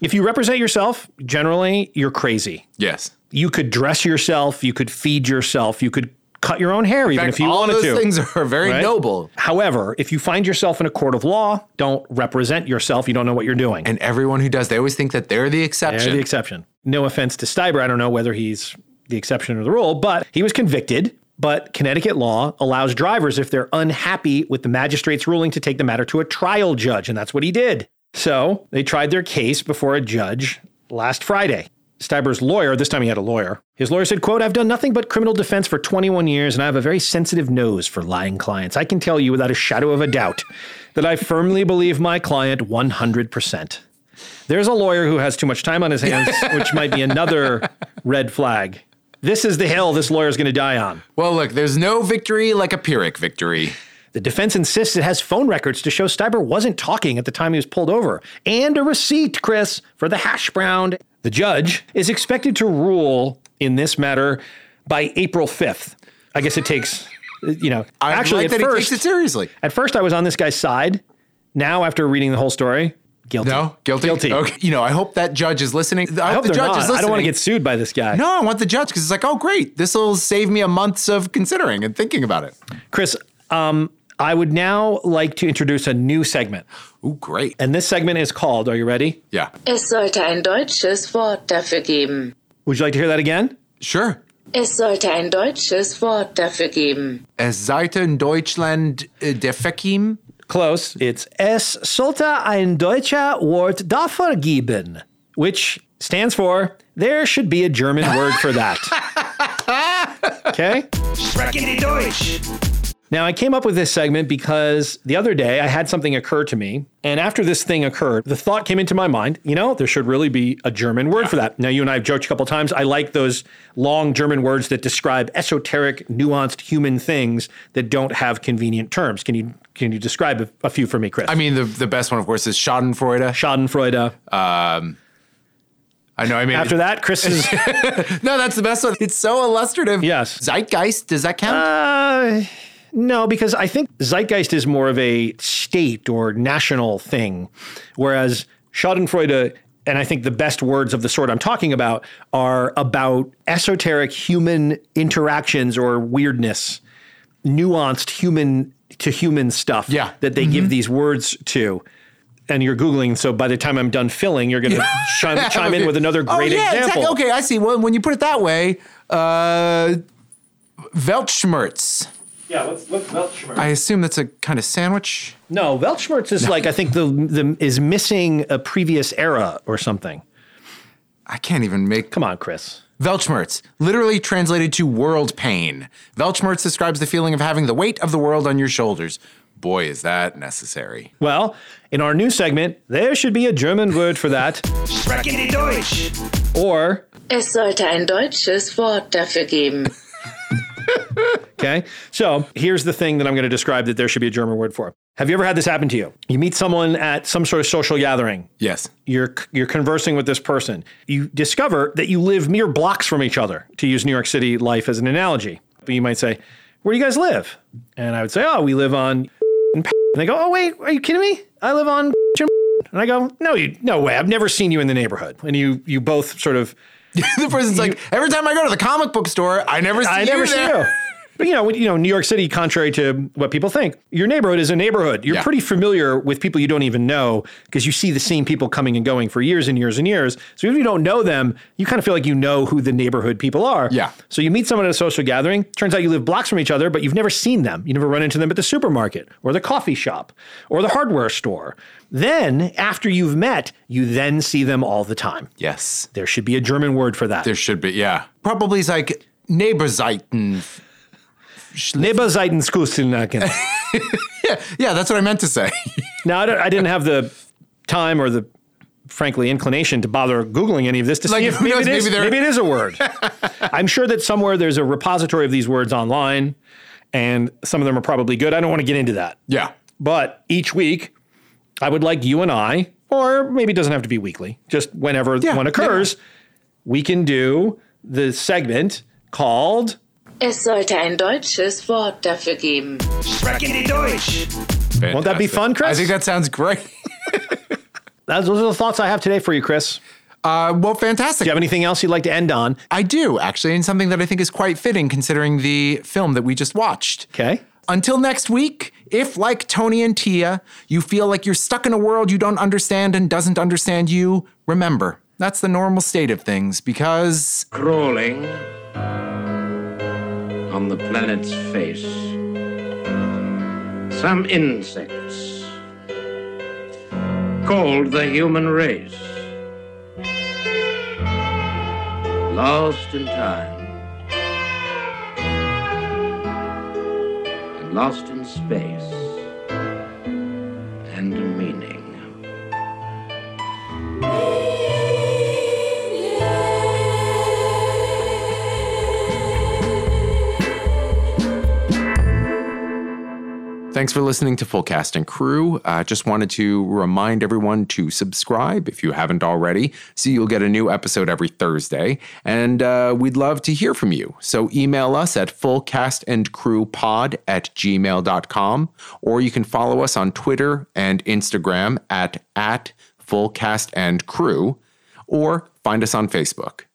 If you represent yourself, generally, you're crazy. Yes. You could dress yourself, you could feed yourself, you could cut your own hair, even fact, if you all wanted those to. things are very Right? noble. However, if you find yourself in a court of law, don't represent yourself. You don't know what you're doing. And everyone who does, they always think that they're the They're exception. the exception. No offense to Stiber. I don't know whether he's the exception or the rule, but he was convicted. But Connecticut law allows drivers, if they're unhappy with the magistrate's ruling, to take the matter to a trial judge. And that's what he did. So they tried their case before a judge last Friday. Stiber's lawyer, this time he had a lawyer. His lawyer said, quote, I've done nothing but criminal defense for 21 years and I have a very sensitive nose for lying clients. I can tell you without a shadow of a doubt that I firmly believe my client 100%. There's a lawyer who has too much time on his hands, which might be another red flag. This is the hill this lawyer's going to die on. well, look, there's no victory like a Pyrrhic victory. The defense insists it has phone records to show Stiber wasn't talking at the time he was pulled over, and a receipt, Chris, for the hash brown. The judge is expected to rule in this matter by April 5th. I guess it takes, you know, I actually like at that first, he takes it seriously. At first, I was on this guy's side. Now, after reading the whole story, guilty. No, guilty. Guilty. Okay. You know, I hope that judge is listening. I, I hope the judge not. is listening. I don't want to get sued by this guy. No, I want the judge because it's like, oh, great. This will save me a months of considering and thinking about it. Chris, um, I would now like to introduce a new segment. Ooh, great. And this segment is called, are you ready? Yeah. Es sollte ein deutsches Wort dafür geben. Would you like to hear that again? Sure. Es sollte ein deutsches Wort dafür geben. Es sollte in Deutschland äh, der Verkehr Close. It's Es sollte ein deutscher Wort dafür geben, which stands for there should be a German word for that. okay? Sprechende Deutsch. Now, I came up with this segment because the other day I had something occur to me. And after this thing occurred, the thought came into my mind you know, there should really be a German word for that. Now, you and I have joked a couple times. I like those long German words that describe esoteric, nuanced human things that don't have convenient terms. Can you can you describe a, a few for me, Chris? I mean, the, the best one, of course, is Schadenfreude. Schadenfreude. Um, I know. I mean, After that, Chris is. no, that's the best one. It's so illustrative. Yes. Zeitgeist. Does that count? Uh, no, because I think zeitgeist is more of a state or national thing, whereas Schadenfreude, and I think the best words of the sort I'm talking about are about esoteric human interactions or weirdness, nuanced human to human stuff Yeah. that they give these words to. And you're Googling, so by the time I'm done filling, you're going to chime, chime in with another Oh, great yeah, example. exactly. Okay, I see. Well, when you put it that way, uh, Weltschmerz. Yeah, what's, what's Weltschmerz? I assume that's a kind of sandwich. No, Weltschmerz is like I think the the is missing a previous era or something. I can't even make. Come on, Chris. Weltschmerz, literally translated to world pain. Weltschmerz describes the feeling of having the weight of the world on your shoulders. Boy, is that necessary. Well, in our new segment, there should be a German word for that, Sprechende Deutsch. or Es sollte ein deutsches Wort dafür geben. okay. So here's the thing that I'm going to describe that there should be a German word for. Have you ever had this happen to you? You meet someone at some sort of social gathering. Yes. You're you're conversing with this person. You discover that you live mere blocks from each other. To use New York City life as an analogy, but you might say, "Where do you guys live?" And I would say, "Oh, we live on." And they go, "Oh, wait, are you kidding me? I live on." And I go, "No, you, no way. I've never seen you in the neighborhood." And you you both sort of the person's like, every time I go to the comic book store, I never see I you never see you. But you know, you know, New York City, contrary to what people think, your neighborhood is a neighborhood. You're Yeah. pretty familiar with people you don't even know because you see the same people coming and going for years and years and years. So even if you don't know them, you kind of feel like you know who the neighborhood people are. Yeah. So you meet someone at a social gathering. Turns out you live blocks from each other, but you've never seen them. You never run into them at the supermarket or the coffee shop or the hardware store. Then, after you've met, you then see them all the time. Yes. There should be a German word for that. There should be, yeah. Probably like Neighborseiten. Nebenseitenskustennacken. Yeah, yeah, that's what I meant to say. Now, I, don't- I didn't have the time or the, frankly, inclination to bother Googling any of this to Like, see if maybe, knows, it is, maybe maybe it is a word. I'm sure that somewhere there's a repository of these words online, and some of them are probably good. I don't want to get into that. yeah. But each week, I would like you and I, or maybe it doesn't have to be weekly, just whenever Yeah, one occurs, we can do the segment called Es sollte ein deutsches Wort dafür geben. Sprechende Deutsch. Won't that be fun, Chris? I think that sounds great. Those are the thoughts I have today for you, Chris. Uh, well, fantastic. Do you have anything else you'd like to end on? I do, actually, and something that I think is quite fitting considering the film that we just watched. Okay. Until next week, if like Tony and Tia, you feel like you're stuck in a world you don't understand and doesn't understand you, remember, that's the normal state of things because Crawling on the planet's face. Some insects called the human race. Lost in time. And lost in space. And meaning. Thanks for listening to Full Cast and Crew. Uh, just wanted to remind everyone to subscribe if you haven't already, so you'll get a new episode every Thursday. And uh, we'd love to hear from you. So email us at fullcastandcrewpod at gmail.com, or you can follow us on Twitter and Instagram at, at fullcastandcrew, or find us on Facebook.